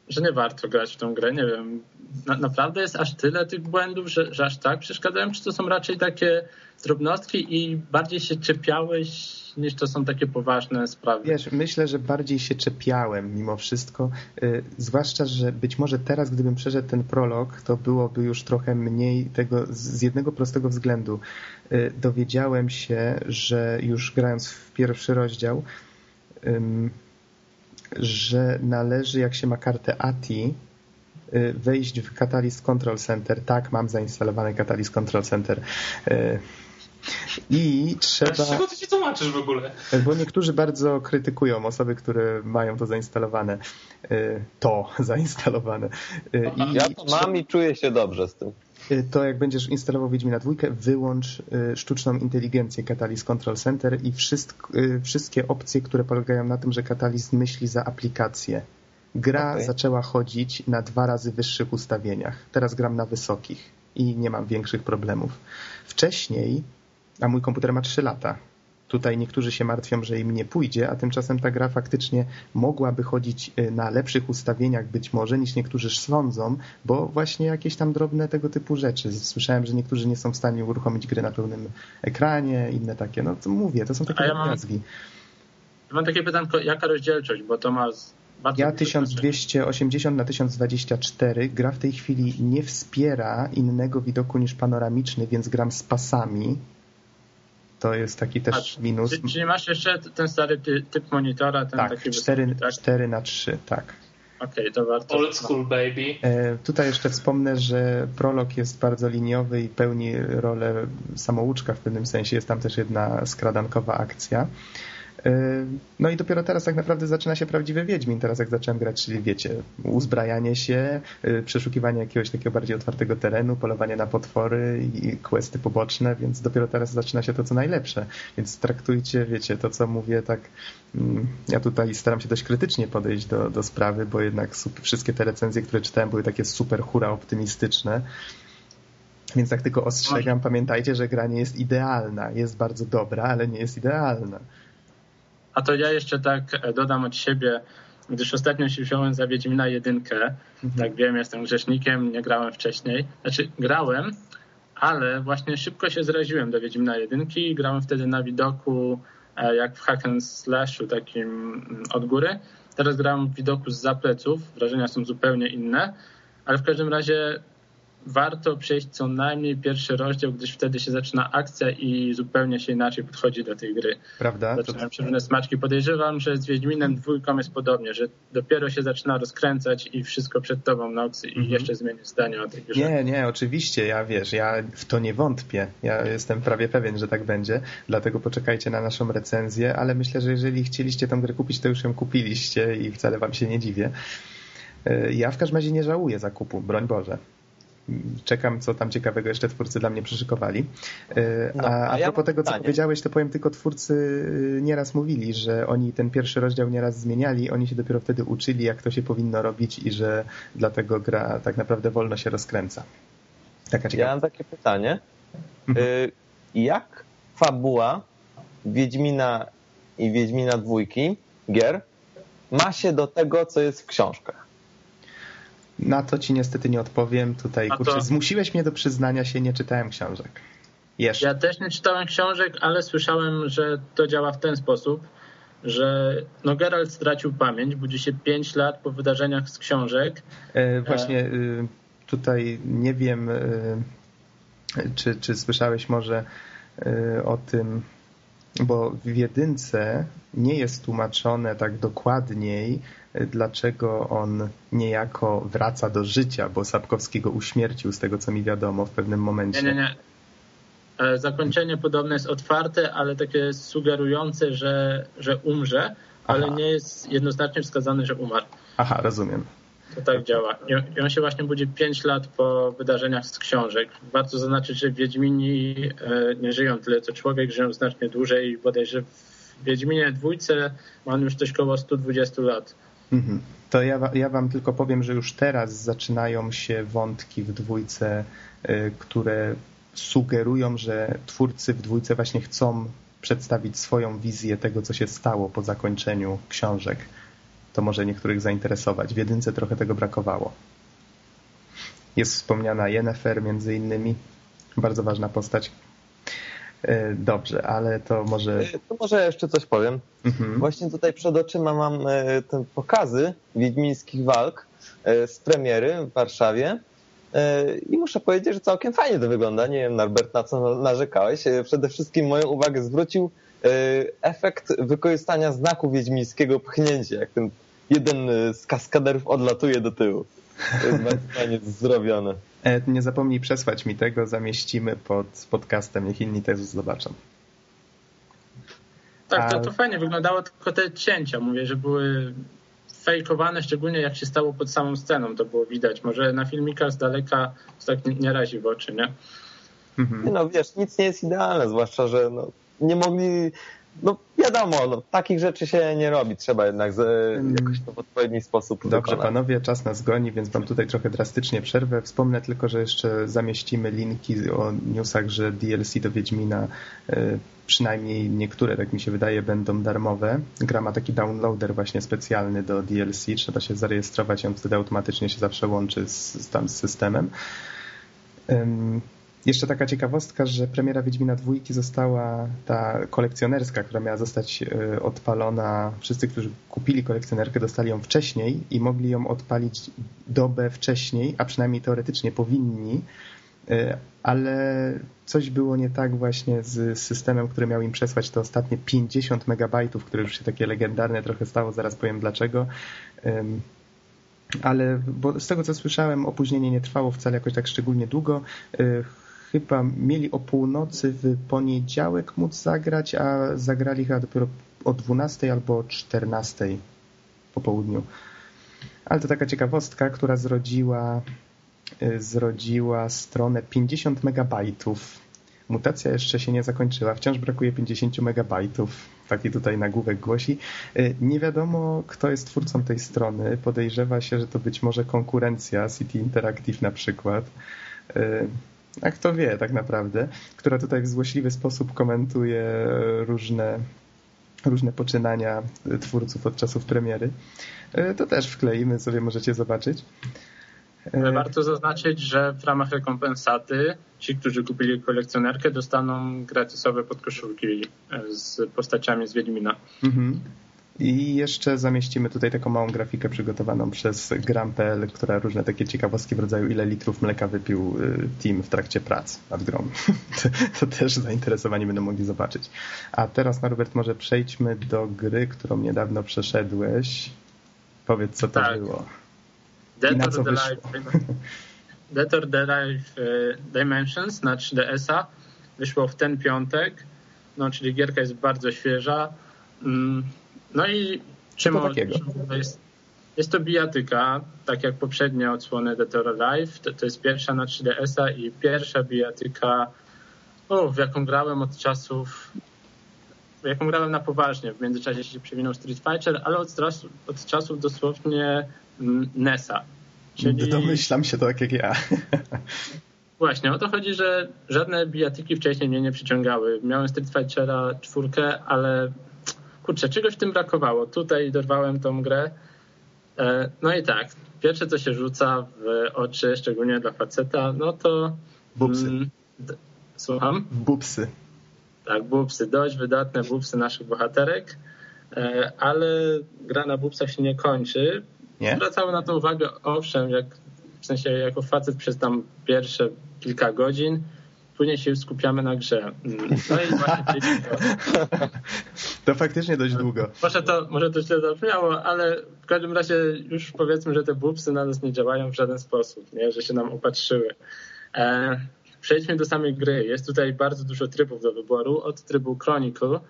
że nie warto grać w tą grę. Nie wiem, na, naprawdę jest aż tyle tych błędów, że, że aż tak przeszkadzają? Czy to są raczej takie drobnostki i bardziej się czepiałeś niż to są takie poważne sprawy. Wiesz, myślę, że bardziej się czepiałem mimo wszystko, yy, zwłaszcza, że być może teraz, gdybym przeszedł ten prolog, to byłoby już trochę mniej tego z jednego prostego względu. Yy, dowiedziałem się, że już grając w pierwszy rozdział, yy, że należy, jak się ma kartę ATI, y, wejść w Catalyst Control Center. Tak, mam zainstalowany Catalyst Control Center. Y, I trzeba. Z czego ty się tłumaczysz w ogóle? Bo niektórzy bardzo krytykują osoby, które mają to zainstalowane. Y, to zainstalowane. I ja to mam i czuję się dobrze z tym. To jak będziesz instalował Wiedźmina dwójkę, wyłącz sztuczną inteligencję Catalyst Control Center i wszystkie opcje, które polegają na tym, że Catalyst myśli za aplikację. Gra okay. zaczęła chodzić na dwa razy wyższych ustawieniach. Teraz gram na wysokich i nie mam większych problemów. Wcześniej, a mój komputer ma 3 lata, Tutaj niektórzy się martwią, że im nie pójdzie, a tymczasem ta gra faktycznie mogłaby chodzić y, na lepszych ustawieniach być może niż niektórzy sądzą, bo właśnie jakieś tam drobne tego typu rzeczy. Słyszałem, że niektórzy nie są w stanie uruchomić gry na pełnym ekranie, inne takie. No to mówię, to są takie ja mam, mam takie pytanko, jaka rozdzielczość, bo to ma ja 1280 na 1024. Gra w tej chwili nie wspiera innego widoku niż panoramiczny, więc gram z pasami. To jest taki też A, minus. Czyli, czyli, masz jeszcze ten stary typ monitora? Ten tak, taki 4, wysoki, tak? 4 na 3, tak. Okej, okay, to warto. Old school baby. E, tutaj jeszcze wspomnę, że prolog jest bardzo liniowy i pełni rolę samouczka w pewnym sensie. Jest tam też jedna skradankowa akcja. E, no i dopiero teraz tak naprawdę zaczyna się prawdziwy Wiedźmin, teraz jak zacząłem grać, czyli wiecie, uzbrajanie się, e, przeszukiwanie jakiegoś takiego bardziej otwartego terenu, polowanie na potwory i questy poboczne, więc dopiero teraz zaczyna się to, co najlepsze. Więc traktujcie, wiecie, to co mówię tak, mm, ja tutaj staram się dość krytycznie podejść do, do sprawy, bo jednak wszystkie te recenzje, które czytałem były takie super hura optymistyczne. Więc tak tylko ostrzegam, pamiętajcie, że gra nie jest idealna. Jest bardzo dobra, ale nie jest idealna. A to ja jeszcze tak e, dodam od siebie, gdyż ostatnio się wziąłem za Wiedźmina jedynkę. Mhm. Tak wiem, jestem grzesznikiem, nie grałem wcześniej. Znaczy grałem, ale właśnie szybko się zraziłem do Wiedźmina jedynki i grałem wtedy na widoku e, jak w hack and slashu takim mm, od góry. Teraz grałem w widoku z zapleców, wrażenia są zupełnie inne, ale w każdym razie warto przejść co najmniej pierwszy rozdział, gdyż wtedy się zaczyna akcja i zupełnie się inaczej podchodzi do tej gry. Prawda? Zaczynają się różne smaczki. Podejrzewam, że z Wiedźminem dwójką jest podobnie, że dopiero się zaczyna rozkręcać i wszystko przed tobą nocy i mhm. jeszcze zmienić zdanie o tej grze. Nie, nie, oczywiście, ja wiesz, ja w to nie wątpię. Ja jestem prawie pewien, że tak będzie, dlatego poczekajcie na naszą recenzję, ale myślę, że jeżeli chcieliście tą grę kupić, to już ją kupiliście i wcale wam się nie dziwię. E, ja w każdym razie nie żałuję zakupu, broń Boże czekam, co tam ciekawego jeszcze twórcy dla mnie przyszykowali. E, no, a, a, propos tego, co powiedziałeś, to powiem tylko, twórcy nieraz mówili, że oni ten pierwszy rozdział nieraz zmieniali, oni się dopiero wtedy uczyli, jak to się powinno robić i że dlatego gra tak naprawdę wolno się rozkręca. Taka ciekawa. Ja mam takie pytanie. Mhm. Y, jak fabuła Wiedźmina i Wiedźmina dwójki gier ma się do tego, co jest w książkach? Na to ci niestety nie odpowiem. Tutaj, kurczę, to... zmusiłeś mnie do przyznania się, nie czytałem książek. Jeszcze. Ja też nie czytałem książek, ale słyszałem, że to działa w ten sposób, że no Geralt stracił pamięć, budzi się 5 lat po wydarzeniach z książek. E, właśnie e... tutaj nie wiem, e, czy, czy słyszałeś może e, o tym, bo w jedynce nie jest tłumaczone tak dokładniej, dlaczego on niejako wraca do życia, bo Sapkowski go uśmiercił, z tego co mi wiadomo, w pewnym momencie. Nie, nie, nie. E, zakończenie podobne jest otwarte, ale takie sugerujące, że, że umrze, ale Aha. nie jest jednoznacznie wskazane, że umarł. Aha, rozumiem. To tak działa. I on się właśnie budzi 5 lat po wydarzeniach z książek. Warto zaznaczyć, że Wiedźmini e, nie żyją tyle co człowiek, żyją znacznie dłużej. Bodajże w Wiedźminie dwójce ma już coś koło 120 lat. Mhm. To ja, ja wam tylko powiem, że już teraz zaczynają się wątki w dwójce, y, które sugerują, że twórcy w dwójce właśnie chcą przedstawić swoją wizję tego, co się stało po zakończeniu książek. To może niektórych zainteresować. W jedynce trochę tego brakowało. Jest wspomniana Yennefer między innymi. Bardzo ważna postać. E, dobrze, ale to może... E, to może jeszcze coś powiem. Mhm. Właśnie tutaj przed oczyma mam e, te pokazy wiedźmińskich walk z premiery w Warszawie i muszę powiedzieć, że całkiem fajnie to wygląda. Nie wiem, Norbert, na co narzekałeś. Przede wszystkim moją uwagę zwrócił efekt wykorzystania znaku wiedźmińskiego pchnięcia, jak ten jeden z kaskaderów odlatuje do tyłu. To jest bardzo fajnie zrobione. E, nie zapomnij przesłać mi tego, zamieścimy pod podcastem, niech inni też zobaczą. Tak, to, to fajnie wyglądało, tylko te cięcia, mówię, że były fejkowane, szczególnie jak się stało pod samą sceną, to było widać. Może na filmikach z daleka to tak nie, nie razi w oczy, nie? Mhm. No wiesz, nic nie jest idealne, zwłaszcza, że no, nie mogli no wiadomo, no, takich rzeczy się nie robi, trzeba jednak z, jakoś to w odpowiedni sposób Dobrze, wykonać. panowie, czas nas goni, więc wam tutaj trochę drastycznie przerwę. Wspomnę tylko, że jeszcze zamieścimy linki o newsach, że DLC do Wiedźmina e, przynajmniej niektóre, tak mi się wydaje, będą darmowe. Gra ma taki downloader właśnie specjalny do DLC, trzeba się zarejestrować, on wtedy automatycznie się zawsze łączy z, tam z systemem. Jeszcze taka ciekawostka, że premiera Wiedźmina dwójki została ta kolekcjonerska, która miała zostać e, odpalona. Wszyscy, którzy kupili kolekcjonerkę, dostali ją wcześniej i mogli ją odpalić dobę wcześniej, a przynajmniej teoretycznie powinni, e, ale coś było nie tak właśnie z systemem, który miał im przesłać te ostatnie 50 megabajtów, które już się takie legendarne trochę stało, zaraz powiem dlaczego ale bo z tego co słyszałem, opóźnienie nie trwało wcale jakoś tak szczególnie długo. Chyba mieli o północy w poniedziałek móc zagrać, a zagrali chyba dopiero o 12 albo o 14 po południu. Ale to taka ciekawostka, która zrodziła, y, zrodziła stronę 50 megabajtów. Mutacja jeszcze się nie zakończyła, wciąż brakuje 50 megabajtów. Taki tutaj nagłówek głosi. Y, nie wiadomo, kto jest twórcą tej strony. Podejrzewa się, że to być może konkurencja City Interactive na przykład. A kto wie tak naprawdę, która tutaj w złośliwy sposób komentuje różne, różne poczynania twórców od czasów premiery. E, to też wkleimy, sobie możecie zobaczyć. E, warto zaznaczyć, że w ramach rekompensaty ci, którzy kupili kolekcjonerkę, dostaną gratisowe podkoszulki z postaciami z Wiedźmina. Mhm. I jeszcze zamieścimy tutaj taką małą grafikę przygotowaną przez Gram.pl, która różne takie ciekawostki w rodzaju ile litrów mleka wypił y, team w trakcie prac nad grą. to też zainteresowani będą mogli zobaczyć. A teraz Norbert może przejdźmy do gry, którą niedawno przeszedłeś. Powiedz co to tak. było. Dead the Dead or the Life y, Dimensions na 3DS-a wyszło w ten piątek, no, czyli gierka jest bardzo świeża. Mm, no i czym, to jest, jest to bijatyka, tak jak poprzednie odsłony The Terror Life. To, to jest pierwsza na 3DS-a i pierwsza bijatyka, o, w jaką grałem od czasów jaką grałem na poważnie. W międzyczasie się przewinął Street Fighter, ale od, od czasów dosłownie mm, NES-a. Czyli... Domyślam się tak jak ja. Właśnie, o to chodzi, że żadne bijatyki wcześniej mnie nie przyciągały. Miałem Street Fightera czwórkę, ale kurczę, czegoś w tym brakowało. Tutaj dorwałem tą grę. E, no i tak, pierwsze co się rzuca w oczy, szczególnie dla faceta, no to... Bubsy. Mm, słucham? Bubsy. Tak, bubsy, dość wydatne bubsy naszych bohaterek, e, ale gra na bubsach się nie kończy. Nie? Zwracamy na to uwagę, owszem, jak, w sensie jako facet przez tam pierwsze kilka godzin, później się skupiamy na grze. No i właśnie to... to faktycznie dość długo. Może to, może to źle zabrzmiało, ale w każdym razie już powiedzmy, że te bubsy na nas nie działają w żaden sposób, nie? że się nam opatrzyły. E, przejdźmy do samej gry. Jest tutaj bardzo dużo trybów do wyboru. Od trybu Chronicle,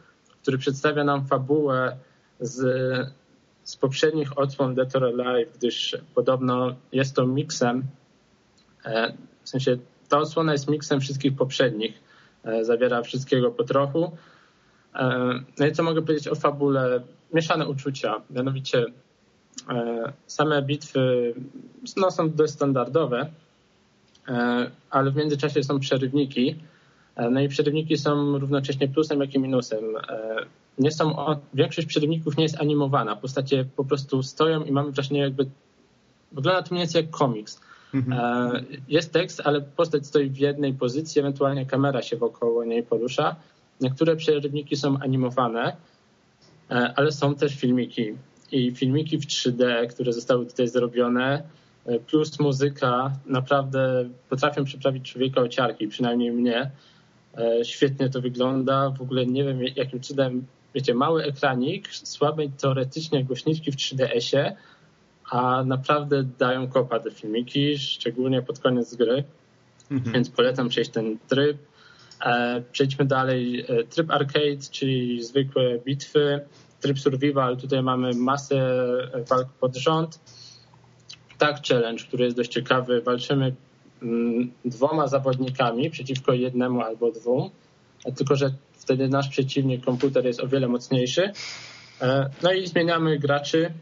który przedstawia nam fabułę z, z poprzednich odsłon Dead or Alive, gdyż podobno jest to miksem, e, w sensie ta odsłona jest miksem wszystkich poprzednich. E, zawiera wszystkiego po trochu. E, no i co mogę powiedzieć o fabule? Mieszane uczucia. Mianowicie e, same bitwy no, są dość standardowe, ale w międzyczasie są przerywniki. No i przerywniki są równocześnie plusem, jak i minusem. Nie są, większość przerywników nie jest animowana. Postacie po prostu stoją i mamy wrażenie jakby, wygląda to mniej więcej jak komiks. Mhm. Jest tekst, ale postać stoi w jednej pozycji, ewentualnie kamera się wokoło niej porusza. Niektóre przerywniki są animowane, ale są też filmiki. I filmiki w 3D, które zostały tutaj zrobione, plus muzyka, naprawdę potrafią przyprawić człowieka o ciarki, przynajmniej mnie. Świetnie to wygląda. W ogóle nie wiem, jakim cudem wiecie, mały ekranik, słabe teoretycznie głośniczki w 3DS-ie, a naprawdę dają kopa te filmiki, szczególnie pod koniec gry, mhm. więc polecam przejść ten tryb. E, przejdźmy dalej. E, tryb arcade, czyli zwykłe bitwy. Tryb survival, tutaj mamy masę walk pod rząd. Tak, challenge, który jest dość ciekawy. Walczymy mm, dwoma zawodnikami przeciwko jednemu albo dwóm, tylko że wtedy nasz przeciwnik, komputer jest o wiele mocniejszy. E, no i zmieniamy graczy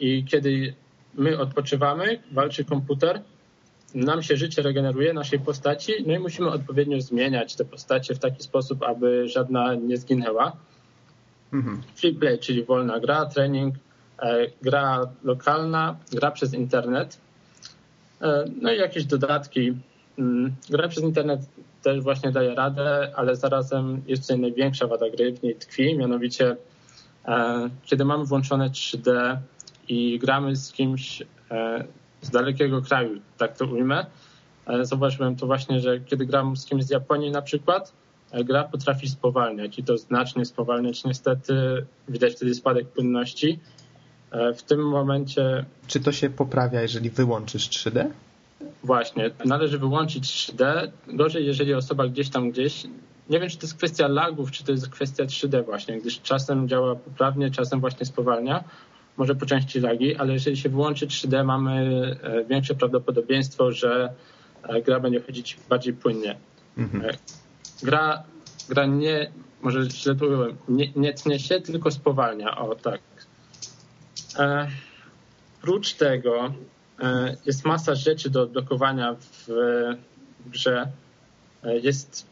i kiedy my odpoczywamy, walczy komputer, nam się życie regeneruje naszej postaci, no i musimy odpowiednio zmieniać te postacie w taki sposób, aby żadna nie zginęła. Mhm. Free play, czyli wolna gra, trening, e, gra lokalna, gra przez internet, e, no i jakieś dodatki. Mm, gra przez internet też właśnie daje radę, ale zarazem jest tutaj największa wada gry w niej tkwi, mianowicie kiedy mamy włączone 3D i gramy z kimś e, z dalekiego kraju, tak to ujmę, e, zauważyłem to właśnie, że kiedy gram z kimś z Japonii na przykład, gra potrafi spowalniać i to znacznie spowalniać. Niestety widać wtedy spadek płynności. W tym momencie... Czy to się poprawia, jeżeli wyłączysz 3D? Właśnie, należy wyłączyć 3D. Gorzej, jeżeli osoba gdzieś tam gdzieś. Nie wiem, czy to jest kwestia lagów, czy to jest kwestia 3D właśnie, gdyż czasem działa poprawnie, czasem właśnie spowalnia. Może po części lagi, ale jeżeli się wyłączy 3D, mamy e, większe prawdopodobieństwo, że e, gra będzie chodzić bardziej płynnie. Mhm. E, gra, gra nie, może źle to ująłem, nie, nie tnie się, tylko spowalnia. O tak. E, prócz tego E, jest masa rzeczy do odblokowania w grze. E, jest,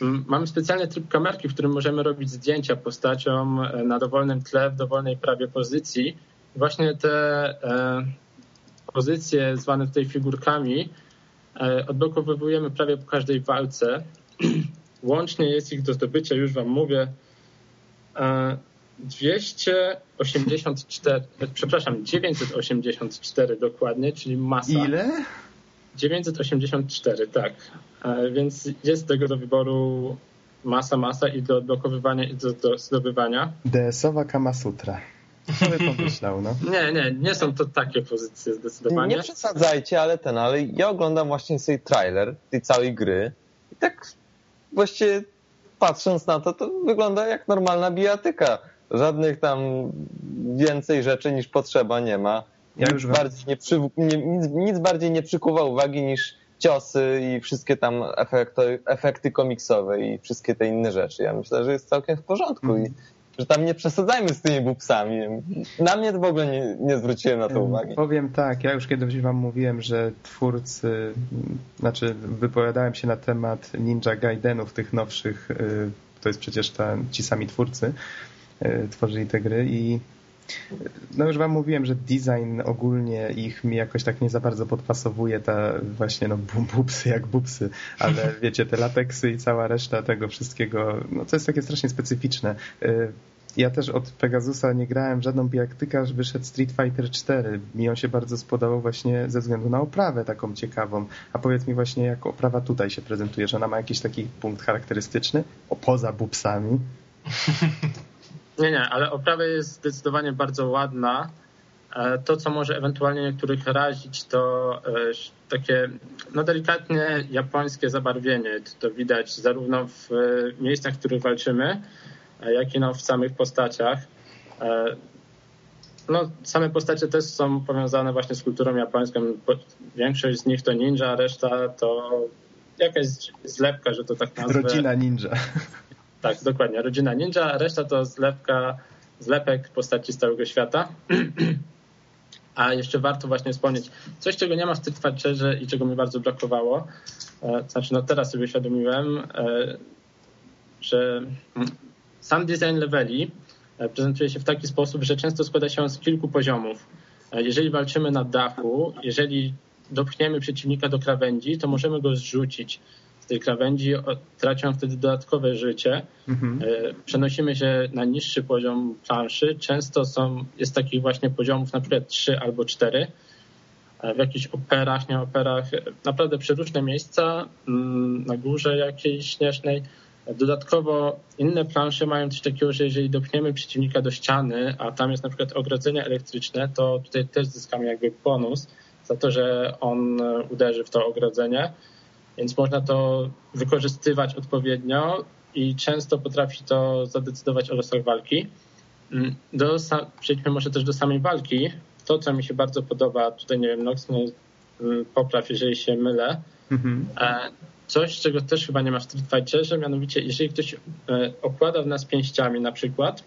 mamy specjalny tryb kamerki, w którym możemy robić zdjęcia postaciom e, na dowolnym tle, w dowolnej prawie pozycji. Właśnie te pozycje zwane tutaj figurkami odblokowujemy prawie po każdej walce. Łącznie jest ich do zdobycia, już wam mówię, 284, przepraszam, 984 dokładnie, czyli masa. Ile? 984, tak. E, więc jest tego do wyboru masa, masa i do odblokowywania i do, do zdobywania. DS-owa Kamasutra. Co by pomyślał, no? Nie, nie, nie są to takie pozycje zdecydowanie. Nie przesadzajcie, ale ten, ale ja oglądam właśnie sobie trailer tej całej gry i tak właściwie patrząc na to, to wygląda jak normalna bijatyka Żadnych tam więcej rzeczy niż potrzeba nie ma. Ja nic, bardziej nie przy, nie, nic, nic, bardziej nie przykuwa uwagi niż ciosy i wszystkie tam efekty, efekty komiksowe i wszystkie te inne rzeczy. Ja myślę, że jest całkiem w porządku mm. i że tam nie przesadzajmy z tymi bubsami. Na mnie to w ogóle nie, nie zwróciłem na to uwagi. Powiem tak, ja już kiedyś wam mówiłem, że twórcy, znaczy wypowiadałem się na temat Ninja Gaidenów tych nowszych, y, to jest przecież ta, ci sami twórcy, E, tworzyli te gry i no już wam mówiłem, że design ogólnie ich mi jakoś tak nie za bardzo podpasowuje, ta właśnie no bubsy jak bubsy, ale wiecie, te lateksy i cała reszta tego wszystkiego, no to jest takie strasznie specyficzne. E, ja też od Pegasusa nie grałem żadną bijaktykę, aż wyszedł Street Fighter 4. Mi on się bardzo spodobał właśnie ze względu na oprawę taką ciekawą. A powiedz mi właśnie, jak oprawa tutaj się prezentuje, że ona ma jakiś taki punkt charakterystyczny, o, poza bubsami. Nie, nie, ale oprawa jest zdecydowanie bardzo ładna. E, to, co może ewentualnie niektórych razić, to e, takie no delikatnie japońskie zabarwienie. To widać zarówno w e, miejscach, w których walczymy, jak i no w samych postaciach. No, same postacie też są powiązane właśnie z kulturą japońską. Większość z nich to ninja, reszta to jakaś zlepka, że to tak nazwę. Rodzina ninja. Tak, dokładnie. Rodzina Ninja, a reszta to zlepka, zlepek postaci z całego świata. A jeszcze warto właśnie wspomnieć coś, czego nie ma w Street Fighterze i czego mi bardzo brakowało. E, znaczy, no teraz sobie uświadomiłem, e, że sam design leveli e, prezentuje się w taki sposób, że często składa się on z kilku poziomów. jeżeli walczymy na dachu, jeżeli dopchniemy przeciwnika do krawędzi, to możemy go zrzucić tej krawędzi, tracią wtedy dodatkowe życie. Mhm. E, przenosimy się na niższy poziom planszy. Często są, jest takich właśnie poziomów na przykład 3 albo 4 e, w jakichś operach, nie operach, naprawdę przeróżne miejsca mm, na górze jakiejś śnieżnej. Dodatkowo inne plansze mają coś takiego, że jeżeli dopchniemy przeciwnika do ściany, a tam jest na przykład ogrodzenie elektryczne, to tutaj też zyskamy jakby bonus za to, że on uderzy w to ogrodzenie więc można to wykorzystywać odpowiednio i często potrafi to zadecydować o losach walki. Mm, do, przejdźmy może też do samej walki. To, co mi się bardzo podoba, tutaj nie wiem, Nox mnie mm, popraw, jeżeli się mylę. Mhm. E, coś, czego też chyba nie ma w Street Fighterze, mianowicie jeżeli ktoś e, okłada w nas pięściami na przykład,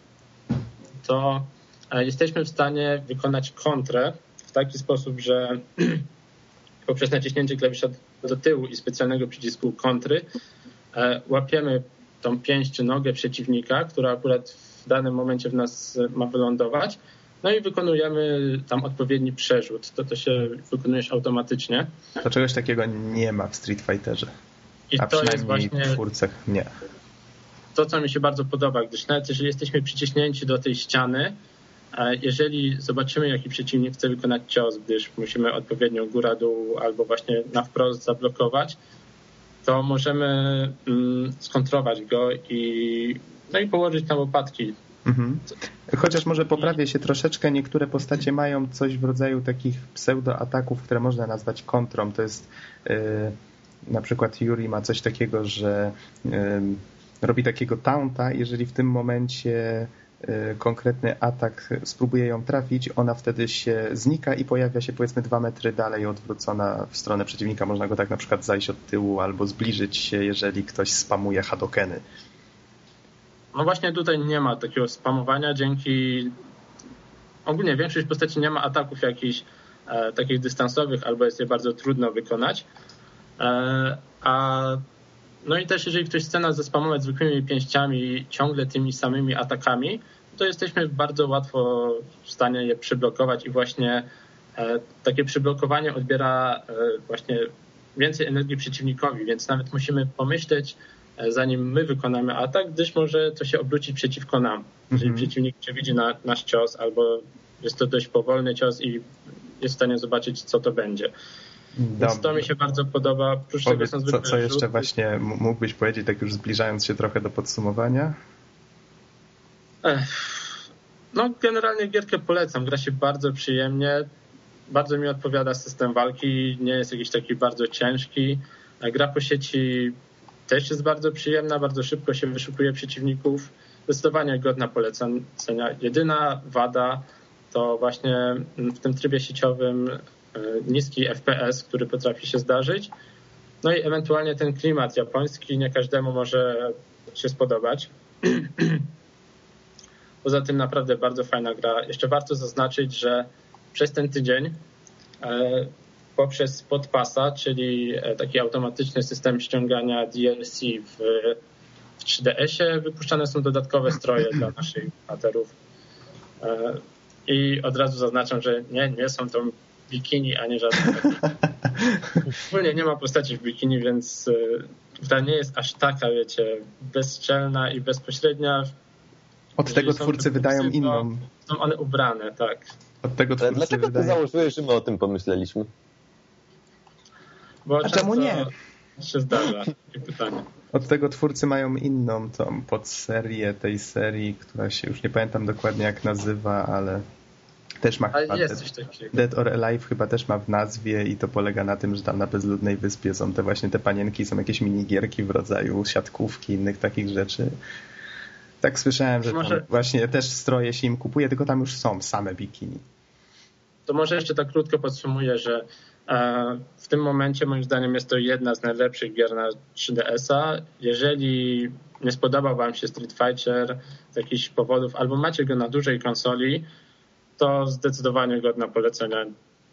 to e, jesteśmy w stanie wykonać kontrę w taki sposób, że poprzez naciśnięcie klawisza do tyłu i specjalnego przycisku kontry e, łapiemy tą pięść czy nogę przeciwnika, która akurat w danym momencie w nas ma wylądować, no i wykonujemy tam odpowiedni przerzut. To to się wykonujesz automatycznie. To czegoś takiego nie ma w Street Fighterze. I A to jest właśnie w twórcach nie. To, co mi się bardzo podoba, gdyż nawet jeżeli jesteśmy przyciśnięci do tej ściany, jeżeli zobaczymy, jaki przeciwnik chce wykonać cios, gdyż musimy odpowiednio góra-dół albo właśnie na wprost zablokować, to możemy mm, skontrować go i, no i położyć na łopatki. Mhm. Chociaż może poprawię się troszeczkę, niektóre postacie mają coś w rodzaju takich pseudo-ataków, które można nazwać kontrą. To jest yy, na przykład Yuri ma coś takiego, że yy, robi takiego taunta, jeżeli w tym momencie konkretny atak spróbuje ją trafić, ona wtedy się znika i pojawia się powiedzmy dwa metry dalej odwrócona w stronę przeciwnika. Można go tak na przykład zajść od tyłu albo zbliżyć się, jeżeli ktoś spamuje hadokeny. No właśnie tutaj nie ma takiego spamowania, dzięki ogólnie większość postaci nie ma ataków jakichś e, takich dystansowych albo jest je bardzo trudno wykonać. E, a no i też jeżeli ktoś chce nas zespamować zwykłymi pięściami ciągle tymi samymi atakami, to jesteśmy bardzo łatwo w stanie je przyblokować i właśnie e, takie przyblokowanie odbiera e, właśnie więcej energii przeciwnikowi, więc nawet musimy pomyśleć, e, zanim my wykonamy atak, gdyż może to się obrócić przeciwko nam. Jeżeli mhm. przeciwnik przewidzi na, nasz cios albo jest to dość powolny cios i jest w stanie zobaczyć, co to będzie. Więc to mi się bardzo podoba. Powiedz, tego są co, co jeszcze właśnie mógłbyś powiedzieć, tak już zbliżając się trochę do podsumowania? No, generalnie gierkę polecam. Gra się bardzo przyjemnie. Bardzo mi odpowiada system walki. Nie jest jakiś taki bardzo ciężki. Gra po sieci też jest bardzo przyjemna. Bardzo szybko się wyszukuje przeciwników. Zdecydowanie godna polecenia. Jedyna wada to właśnie w tym trybie sieciowym niski FPS, który potrafi się zdarzyć. No i ewentualnie ten klimat japoński nie każdemu może się spodobać. Poza tym naprawdę bardzo fajna gra. Jeszcze warto zaznaczyć, że przez ten tydzień e, poprzez Podpasa, czyli e, taki automatyczny system ściągania DLC w, w 3DS-ie, wypuszczane są dodatkowe stroje dla naszych bohaterów. I od razu zaznaczam, że nie, nie są to bikini, a nie żadne Ogólnie nie ma postaci w bikini, więc e, ta nie jest aż taka, wiecie, bezczelna i bezpośrednia. Od tego twórcy wydają inną. Są one ubrane, tak. Od tego twórcy Dlaczego wydają... ty założyłeś, że my o tym pomyśleliśmy? Bo a czemu nie? się zdarza takie pytanie. Od tego twórcy mają inną tą podserię tej serii, która się już nie pamiętam dokładnie jak nazywa, ale też ma Ale jest coś takiego. Dead or Alive chyba też ma w nazwie i to polega na tym, że tam na bezludnej wyspie są te właśnie te panienki, są jakieś minigierki w rodzaju siatkówki, innych takich rzeczy. Tak słyszałem, że może... właśnie też stroje się im kupuje, tylko tam już są same bikini. To może jeszcze tak krótko podsumuję, że e, w tym momencie moim zdaniem jest to jedna z najlepszych gier na 3DS-a. Jeżeli nie spodobał Wam się Street Fighter z jakichś powodów, albo macie go na dużej konsoli, to zdecydowanie godna polecenia.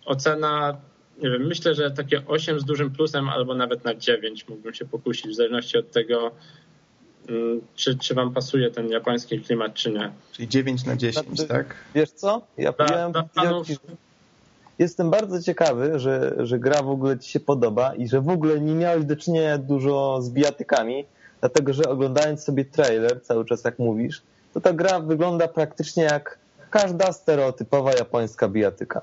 Ocena, nie wiem, myślę, że takie 8 z dużym plusem albo nawet na 9 mógłbym się pokusić, w zależności od tego, mm, czy, czy wam pasuje ten japoński klimat, czy nie. Czyli 9 na 10, znaczy, tak? Wiesz co? Ja dla, dla fanów, jestem bardzo ciekawy, że, że gra w ogóle ci się podoba i że w ogóle nie miałeś do czynienia dużo z bijatykami, dlatego że oglądając sobie trailer, cały czas jak mówisz, to ta gra wygląda praktycznie jak każda stereotypowa japońska bijatyka.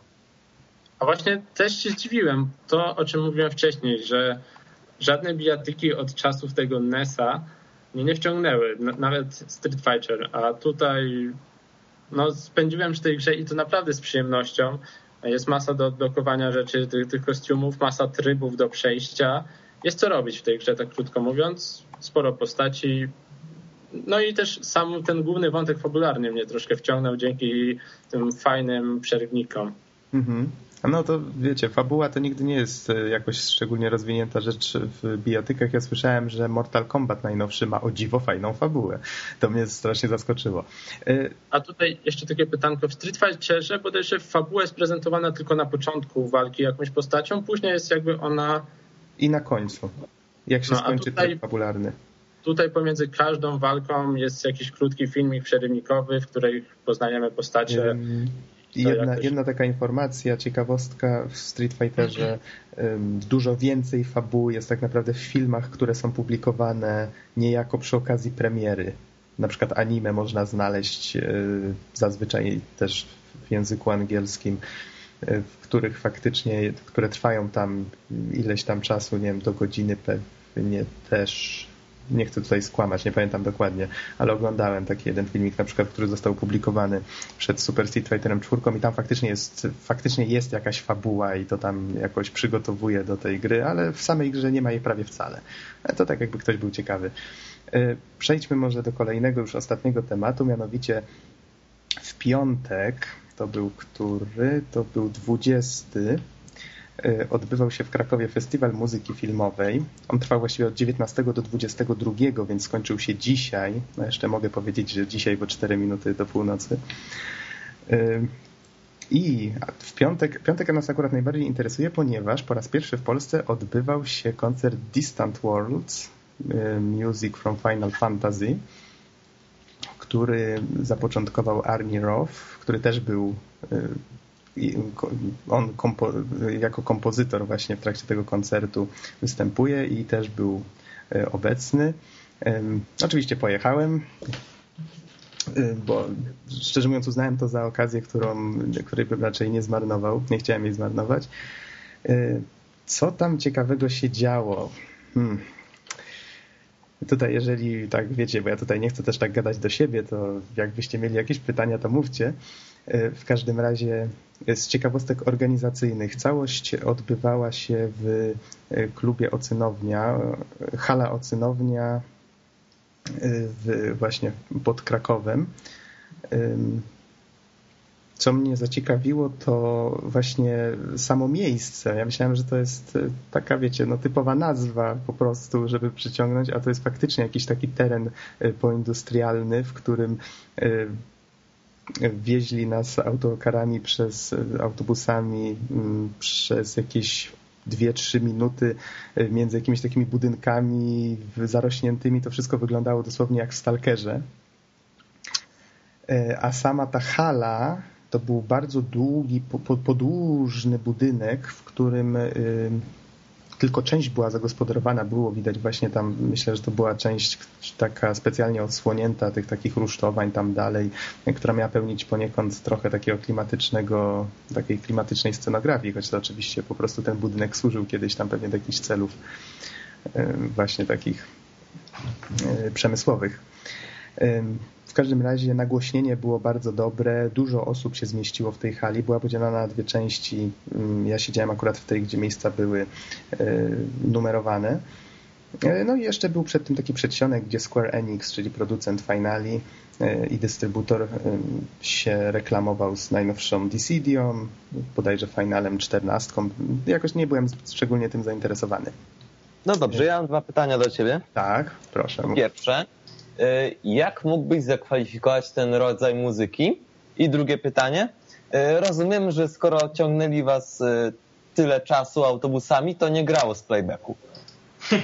A właśnie też się zdziwiłem. To, o czym mówiłem wcześniej, że żadne bijatyki od czasów tego NESa mnie nie wciągnęły, nawet Street Fighter, a tutaj no, spędziłem przy tej grze i to naprawdę z przyjemnością. Jest masa do odblokowania rzeczy, tych, tych kostiumów, masa trybów do przejścia. Jest co robić w tej grze, tak krótko mówiąc. Sporo postaci. No i też sam ten główny wątek fabularny mnie troszkę wciągnął dzięki tym fajnym przerywnikom. Mhm. No to wiecie, fabuła to nigdy nie jest e, jakoś szczególnie rozwinięta rzecz w bijatykach. Ja słyszałem, że Mortal Kombat najnowszy ma o dziwo fajną fabułę. To mnie strasznie zaskoczyło. E, A tutaj jeszcze takie pytanko. W Street Fighterze bodajże fabuła jest prezentowana tylko na początku walki jakąś postacią, później jest jakby ona... I na końcu. Jak się no, skończy tutaj... fabularny. Tutaj pomiędzy każdą walką jest jakiś krótki filmik przerywnikowy, w którym poznajemy postacie. Jedna, jakoś... jedna taka informacja, ciekawostka. W Street Fighterze, um, dużo więcej fabuły jest tak naprawdę w filmach, które są publikowane niejako przy okazji premiery. Na przykład anime można znaleźć y, zazwyczaj też w języku angielskim, y, w których faktycznie, które trwają tam ileś tam czasu, nie wiem, do godziny pewnie też nie chcę tutaj skłamać, nie pamiętam dokładnie, ale oglądałem taki jeden filmik na przykład, który został publikowany przed Super Street Fighterem 4 i tam faktycznie jest, faktycznie jest jakaś fabuła i to tam jakoś przygotowuje do tej gry, ale w samej grze nie ma jej prawie wcale. To tak jakby ktoś był ciekawy. E, przejdźmy może do kolejnego, już ostatniego tematu, mianowicie w piątek, to był który? To był 20 E, odbywał się w Krakowie Festiwal Muzyki Filmowej. On trwał właściwie od 19 do 22, więc skończył się dzisiaj. No jeszcze mogę powiedzieć, że dzisiaj, bo 4 minuty do północy. E, I w piątek, piątek nas akurat najbardziej interesuje, ponieważ po raz pierwszy w Polsce odbywał się koncert Distant Worlds e, Music from Final Fantasy, który zapoczątkował Arnie Roth, który też był on kompo jako kompozytor właśnie w trakcie tego koncertu występuje i też był e, obecny. Oczywiście pojechałem, e, bo szczerze mówiąc uznałem to za okazję, którą, której bym raczej nie zmarnował. Nie chciałem jej zmarnować. E, co tam ciekawego się działo? Hmm. Tutaj jeżeli tak wiecie, bo ja tutaj nie chcę też tak gadać do siebie, to jakbyście mieli jakieś pytania, to mówcie. E, w każdym razie z ciekawostek organizacyjnych całość odbywała się w e, klubie Ocynownia, hala Ocynownia e, w, właśnie pod Krakowem. Co mnie zaciekawiło, to właśnie samo miejsce. Ja myślałem, że to jest taka, wiecie, no typowa nazwa po prostu, żeby przyciągnąć, a to jest faktycznie jakiś taki teren poindustrialny, w którym wieźli nas autokarami przez autobusami mm, przez jakieś dwie, trzy minuty e, między jakimiś takimi budynkami zarośniętymi. To wszystko wyglądało dosłownie jak w Stalkerze. E, a sama ta hala to był bardzo długi, podłużny budynek, w którym tylko część była zagospodarowana, było widać właśnie tam, myślę, że to była część taka specjalnie odsłonięta tych takich rusztowań tam dalej, która miała pełnić poniekąd trochę takiego klimatycznego, takiej klimatycznej scenografii, choć to oczywiście po prostu ten budynek służył kiedyś tam pewnie do jakichś celów właśnie takich przemysłowych. W każdym razie nagłośnienie było bardzo dobre, dużo osób się zmieściło w tej hali, była podzielona na dwie części. Mm, ja siedziałem akurat w tej, gdzie miejsca były e, numerowane. E, no i jeszcze był przed tym taki przedsionek, gdzie Square Enix, czyli producent Finali e, i dystrybutor się reklamował z najnowszą Dissidią, bodajże Finalem 14. Jakoś nie byłem szczególnie tym zainteresowany. No dobrze, ja mam dwa pytania do Ciebie. Tak, proszę. Pierwsze, jak mógłbyś zakwalifikować ten rodzaj muzyki? I drugie pytanie. E, rozumiem, że skoro ciągnęli was e, tyle czasu autobusami, to nie grało z playbacku.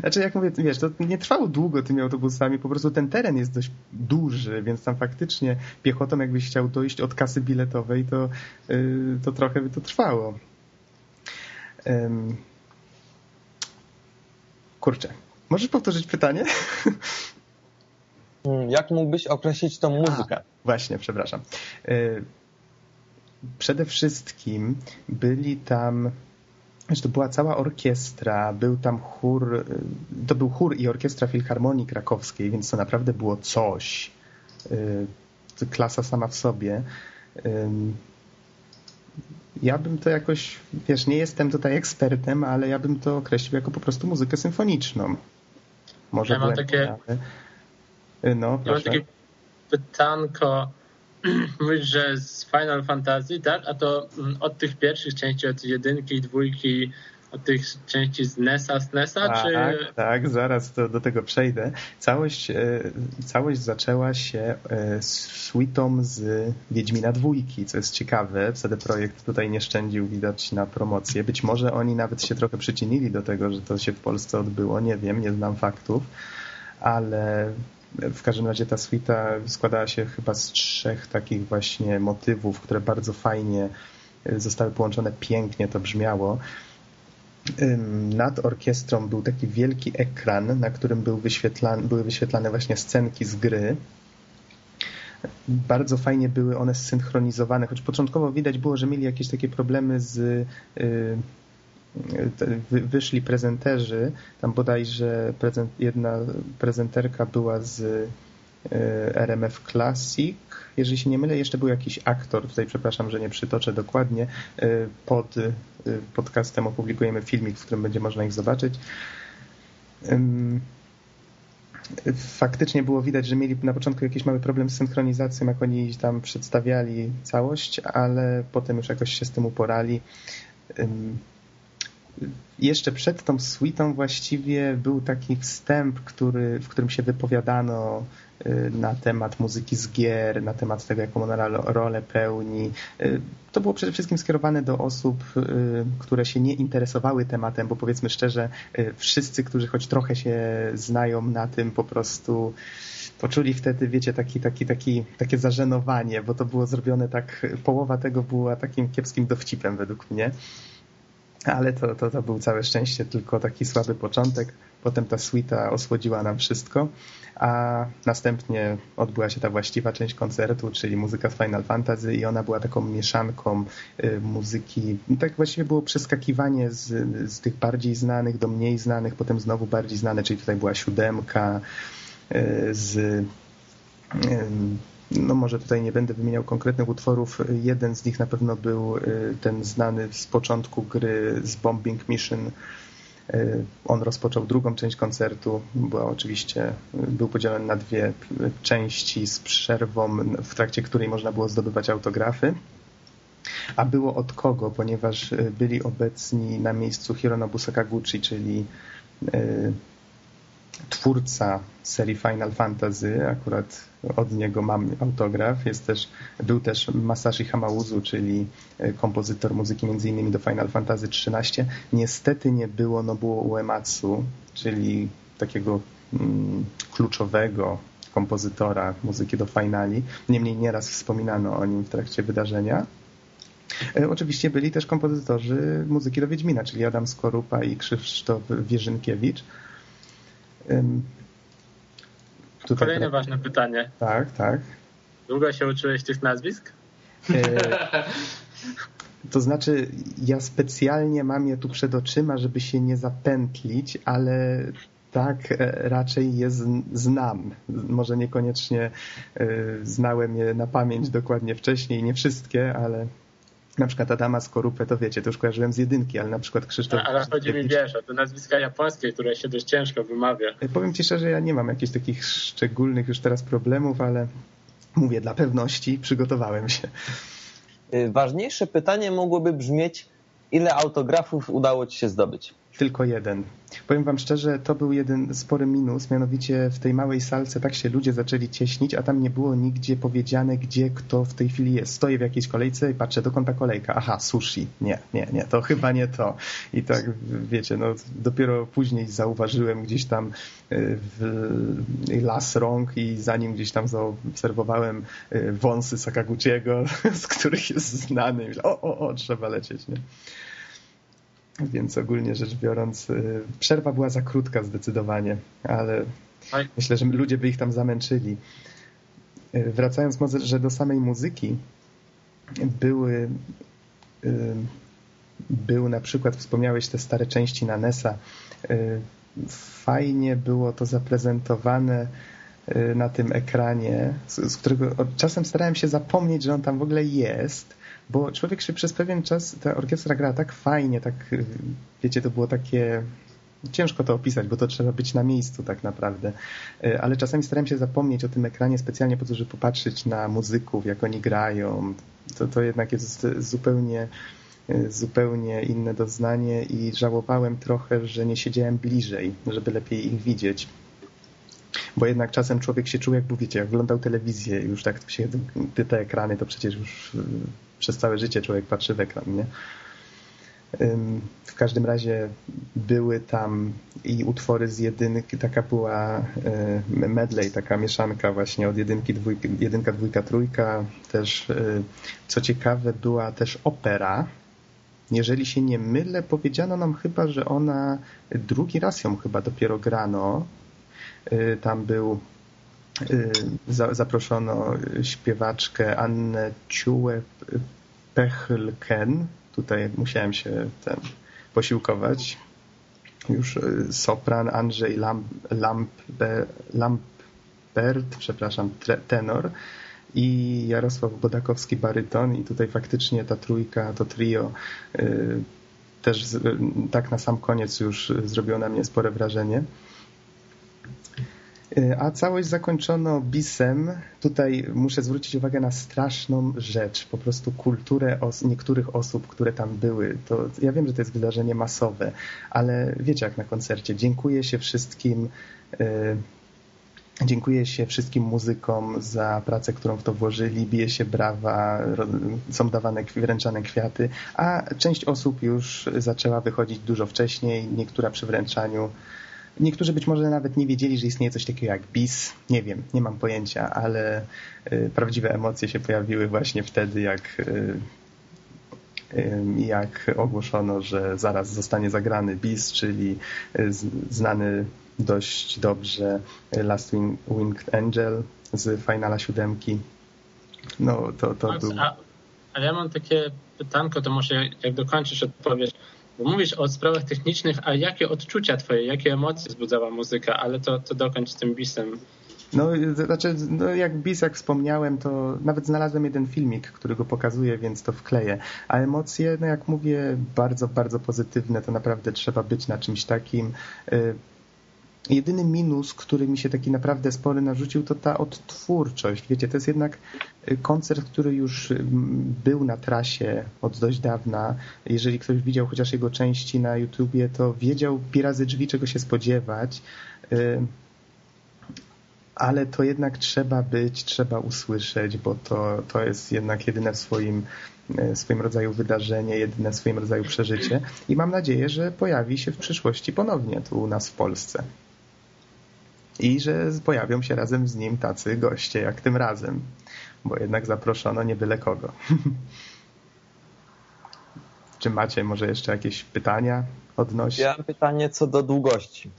Znaczy, jak mówię, wiesz, to nie trwało długo tymi autobusami, po prostu ten teren jest dość duży, więc tam faktycznie piechotą, jakbyś chciał dojść od kasy biletowej, to, yy, to trochę by to trwało. Kurczę, możesz powtórzyć pytanie? Hmm, jak mógłbyś określić tą muzykę? A, właśnie, przepraszam. Yy, przede wszystkim byli tam to była cała orkiestra, był tam chór, to był chór i orkiestra Filharmonii Krakowskiej, więc to naprawdę było coś. Y, klasa sama w sobie. Ja bym to jakoś, wiesz, nie jestem tutaj ekspertem, ale ja bym to określił jako po prostu muzykę symfoniczną. Może ja mam takie, y, no, ja mam takie pytanko, mówisz, że z Final Fantasy, tak? A to mm, od tych pierwszych części, od jedynki, dwójki, od tych części z NESa, z NESa, tak, czy... Tak, zaraz do, do tego przejdę. Całość, e, całość zaczęła się e, suitą z Wiedźmina dwójki, co jest ciekawe. Wtedy projekt tutaj nie szczędził widać na promocję. Być może oni nawet się trochę przyczynili do tego, że to się w Polsce odbyło. Nie wiem, nie znam faktów, ale w każdym razie ta suita składała się chyba z trzech takich właśnie motywów, które bardzo fajnie e, zostały połączone, pięknie to brzmiało. Nad orkiestrą był taki wielki ekran, na którym był wyświetlane, były wyświetlane właśnie scenki z gry. Bardzo fajnie były one zsynchronizowane, choć początkowo widać było, że mieli jakieś takie problemy z y, wyszli prezenterzy, tam bodajże prezent, jedna prezenterka była z RMF Classic, jeżeli się nie mylę, jeszcze był jakiś aktor, tutaj przepraszam, że nie przytoczę dokładnie, e, pod e, podcastem opublikujemy filmik, w którym będzie można ich zobaczyć. Faktycznie było widać, że mieli na początku jakiś mały problem z synchronizacją, jak oni tam przedstawiali całość, ale potem już jakoś się z tym uporali jeszcze przed tą suitą właściwie był taki wstęp, który, w którym się wypowiadano y, na temat muzyki z gier, na temat tego, jaką ona rolę pełni. Y, to było przede wszystkim skierowane do osób, y, które się nie interesowały tematem, bo powiedzmy szczerze, wszyscy, którzy choć trochę się znają na tym, po prostu poczuli wtedy, wiecie, taki, taki, taki, takie zażenowanie, bo to było zrobione tak, połowa tego była takim kiepskim dowcipem według mnie ale to, to, to był całe szczęście tylko taki słaby początek. Potem ta suita osłodziła nam wszystko, a następnie odbyła się ta właściwa część koncertu, czyli muzyka z Final Fantasy i ona była taką mieszanką y, muzyki. Tak właściwie było przeskakiwanie z, z tych bardziej znanych do mniej znanych, potem znowu bardziej znane, czyli tutaj była siódemka y, z no może tutaj nie będę wymieniał konkretnych utworów. Jeden z nich na pewno był y, ten znany z początku gry z Bombing Mission. Y, on rozpoczął drugą część koncertu. Była oczywiście, był podzielony na dwie części z przerwą, w trakcie której można było zdobywać autografy. A było od kogo, ponieważ y, byli obecni na miejscu Hironobu Sakaguchi, czyli twórca serii Final Fantasy, akurat od niego mam autograf. Jest też, był też Masashi Hamauzu, czyli e, kompozytor muzyki m.in. do Final Fantasy XIII. Niestety nie było Nobuo Uematsu, czyli takiego mm, kluczowego kompozytora muzyki do Finali. Niemniej nieraz wspominano o nim w trakcie wydarzenia. E, oczywiście byli też kompozytorzy muzyki do Wiedźmina, czyli Adam Skorupa i Krzysztof Wierzynkiewicz. Tutaj Kolejne ważne pytanie. Tak, tak. Długo się uczyłeś tych nazwisk? E, to znaczy, ja specjalnie mam je tu przed oczyma, żeby się nie zapętlić, ale tak, e, raczej je znam. Może niekoniecznie e, znałem je na pamięć dokładnie wcześniej, nie wszystkie, ale na przykład Adama Skorupę, to wiecie, to już kojarzyłem z jedynki, ale na przykład Krzysztof... Ale chodzi mi, wiesz, o te nazwiska japońskie, które się dość ciężko wymawia. E, powiem ci szczerze, ja nie mam jakichś takich szczególnych już teraz problemów, ale mówię, dla pewności przygotowałem się. Y, ważniejsze pytanie mogłoby brzmieć, ile autografów udało ci się zdobyć? Tylko jeden. Powiem wam szczerze, to był jeden spory minus, mianowicie w tej małej salce tak się ludzie zaczęli cieśnić, a tam nie było nigdzie powiedziane, gdzie kto w tej chwili jest. Stoję w jakiejś kolejce i patrzę, dokąd ta kolejka? Aha, sushi. Nie, nie, nie, to chyba nie to. I tak, wiecie, no dopiero później zauważyłem gdzieś tam y, w las rąk i zanim gdzieś tam zaobserwowałem y, wąsy Sakaguchiego, z których jest znany. Myślę, o, o, o, trzeba lecieć, nie? Więc ogólnie rzecz biorąc, y, przerwa była za krótka zdecydowanie, ale myślę, że ludzie by ich tam zamęczyli. Y, wracając może, że do samej muzyki, były y, był na przykład, wspomniałeś te stare części na NESa, fajnie było to zaprezentowane na tym ekranie, z którego czasem starałem się zapomnieć, że on tam w ogóle jest, bo człowiek się przez pewien czas, ta orkiestra grała tak fajnie, tak, wiecie, to było takie ciężko to opisać, bo to trzeba być na miejscu tak naprawdę, e, ale czasami staram się zapomnieć o tym ekranie specjalnie po to, żeby popatrzeć na muzyków, jak oni grają. To, to jednak jest zupełnie e, zupełnie inne doznanie i żałowałem trochę, że nie siedziałem bliżej, żeby lepiej ich widzieć. Bo jednak czasem człowiek się czuł, jakby wiecie, jak oglądał telewizję, już tak się te ekrany, to przecież już przez całe życie człowiek patrzy w ekran, nie? W każdym razie były tam i utwory z jedynki, taka była medley, taka mieszanka właśnie od jedynki, dwójki, jedynka, dwójka, trójka. Też, co ciekawe, była też opera. Jeżeli się nie mylę, powiedziano nam chyba, że ona drugi raz ją chyba dopiero grano. Tam był zaproszono śpiewaczkę Annę Ciułę Pechlken. Tutaj musiałem się ten posiłkować. Już y, sopran Andrzej Lamp, Lampert, przepraszam, tenor i Jarosław Bodakowski baryton i tutaj faktycznie ta trójka, to trio y, też tak na sam koniec już zrobiło na mnie spore wrażenie. Y, a całość zakończono bisem. Tutaj muszę zwrócić uwagę na straszną rzecz, po prostu kulturę os niektórych osób, które tam były. To, ja wiem, że to jest wydarzenie masowe, ale wiecie jak na koncercie. Dziękuję się wszystkim. Y Dziękuję się wszystkim muzykom za pracę, którą w to włożyli. Bije się brawa, są dawane, wręczane kwiaty, a część osób już zaczęła wychodzić dużo wcześniej, niektóra przy wręczaniu Niektórzy być może nawet nie wiedzieli, że istnieje coś takiego jak BIS. Nie wiem, nie mam pojęcia, ale y, prawdziwe emocje się pojawiły właśnie wtedy, jak, y, y, jak ogłoszono, że zaraz zostanie zagrany BIS, czyli znany dość dobrze Last Winged Angel z Finala siódemki. No, to, to Max, był... A, ale ja mam takie pytanko, to może jak dokończysz odpowiedź. Mówisz o sprawach technicznych, a jakie odczucia twoje, jakie emocje wzbudzała muzyka, ale to, to dokończ z tym bisem. No, znaczy, no jak bis, jak wspomniałem, to nawet znalazłem jeden filmik, który go pokazuje, więc to wkleję. A emocje, no jak mówię, bardzo, bardzo pozytywne, to naprawdę trzeba być na czymś takim. Jedyny minus, który mi się taki naprawdę spory narzucił, to ta odtwórczość. Wiecie, to jest jednak y, koncert, który już y, był na trasie od dość dawna. Jeżeli ktoś widział chociaż jego części na YouTubie, to wiedział pirazy drzwi, czego się spodziewać. Y, ale to jednak trzeba być, trzeba usłyszeć, bo to, to jest jednak jedyne w swoim, swoim rodzaju wydarzenie, jedyne w swoim rodzaju przeżycie. I mam nadzieję, że pojawi się w przyszłości ponownie tu u nas w Polsce i że pojawią się razem z nim tacy goście jak tym razem, bo jednak zaproszono nie byle kogo. Czy macie może jeszcze jakieś pytania odnośnie? Ja mam pytanie co do długości.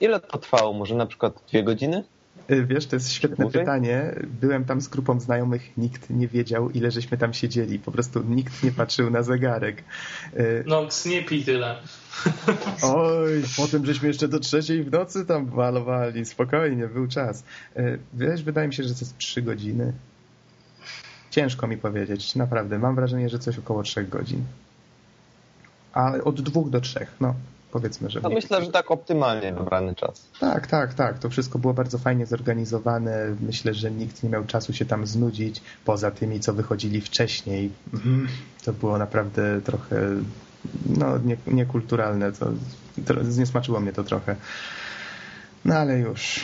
Ile to trwało? Może na przykład dwie godziny? Wiesz, to jest świetne pytanie. Byłem tam z grupą znajomych, nikt nie wiedział, ile żeśmy tam siedzieli. Po prostu nikt nie patrzył na zegarek. No, nie pij tyle. Oj, potem żeśmy jeszcze do trzeciej w nocy tam malowali. Spokojnie, był czas. Y, wiesz, wydaje mi się, że to jest trzy godziny. Ciężko mi powiedzieć, naprawdę. Mam wrażenie, że coś około trzech godzin. A od dwóch do trzech, no powiedzmy, że... No myślę, że tak optymalnie wybrany czas. Tak, tak, tak. To wszystko było bardzo fajnie zorganizowane. Myślę, że nikt nie miał czasu się tam znudzić, poza tymi, co wychodzili wcześniej. Mhm. To było naprawdę trochę no, nie, niekulturalne. To, to, zniesmaczyło mnie to trochę. No ale już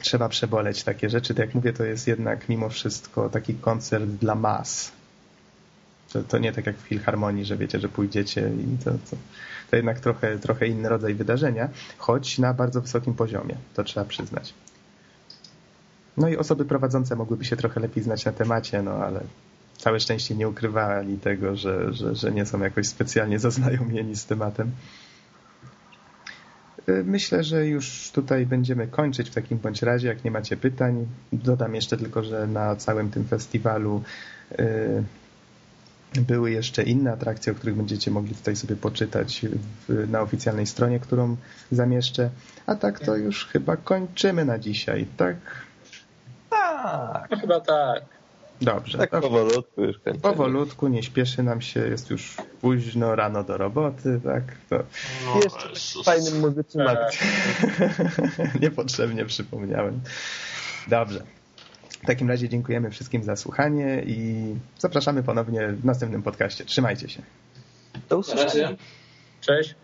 trzeba przeboleć takie rzeczy. Tak jak mówię, to jest jednak mimo wszystko taki koncert dla mas. To, to nie tak jak w Filharmonii, że wiecie, że pójdziecie i to, to, to jednak trochę, trochę inny rodzaj wydarzenia, choć na bardzo wysokim poziomie, to trzeba przyznać. No i osoby prowadzące mogłyby się trochę lepiej znać na temacie, no ale całe szczęście nie ukrywali tego, że, że, że nie są jakoś specjalnie zaznajomieni z tematem. Y, myślę, że już tutaj będziemy kończyć w takim bądź razie, jak nie macie pytań. Dodam jeszcze tylko, że na całym tym festiwalu y, były jeszcze inne atrakcje, o których będziecie mogli tutaj sobie poczytać w, na oficjalnej stronie, którą zamieszczę. A tak to już chyba kończymy na dzisiaj, tak? Tak. No chyba tak. Dobrze. Tak powolutku już kończymy. Powolutku, nie śpieszy nam się, jest już późno, rano do roboty, tak? To... No, Jeszcze fajnym muzycznym tak. Niepotrzebnie przypomniałem. Dobrze. W takim razie dziękujemy wszystkim za słuchanie i zapraszamy ponownie w następnym podcaście. Trzymajcie się. Do usłyszenia. Cześć.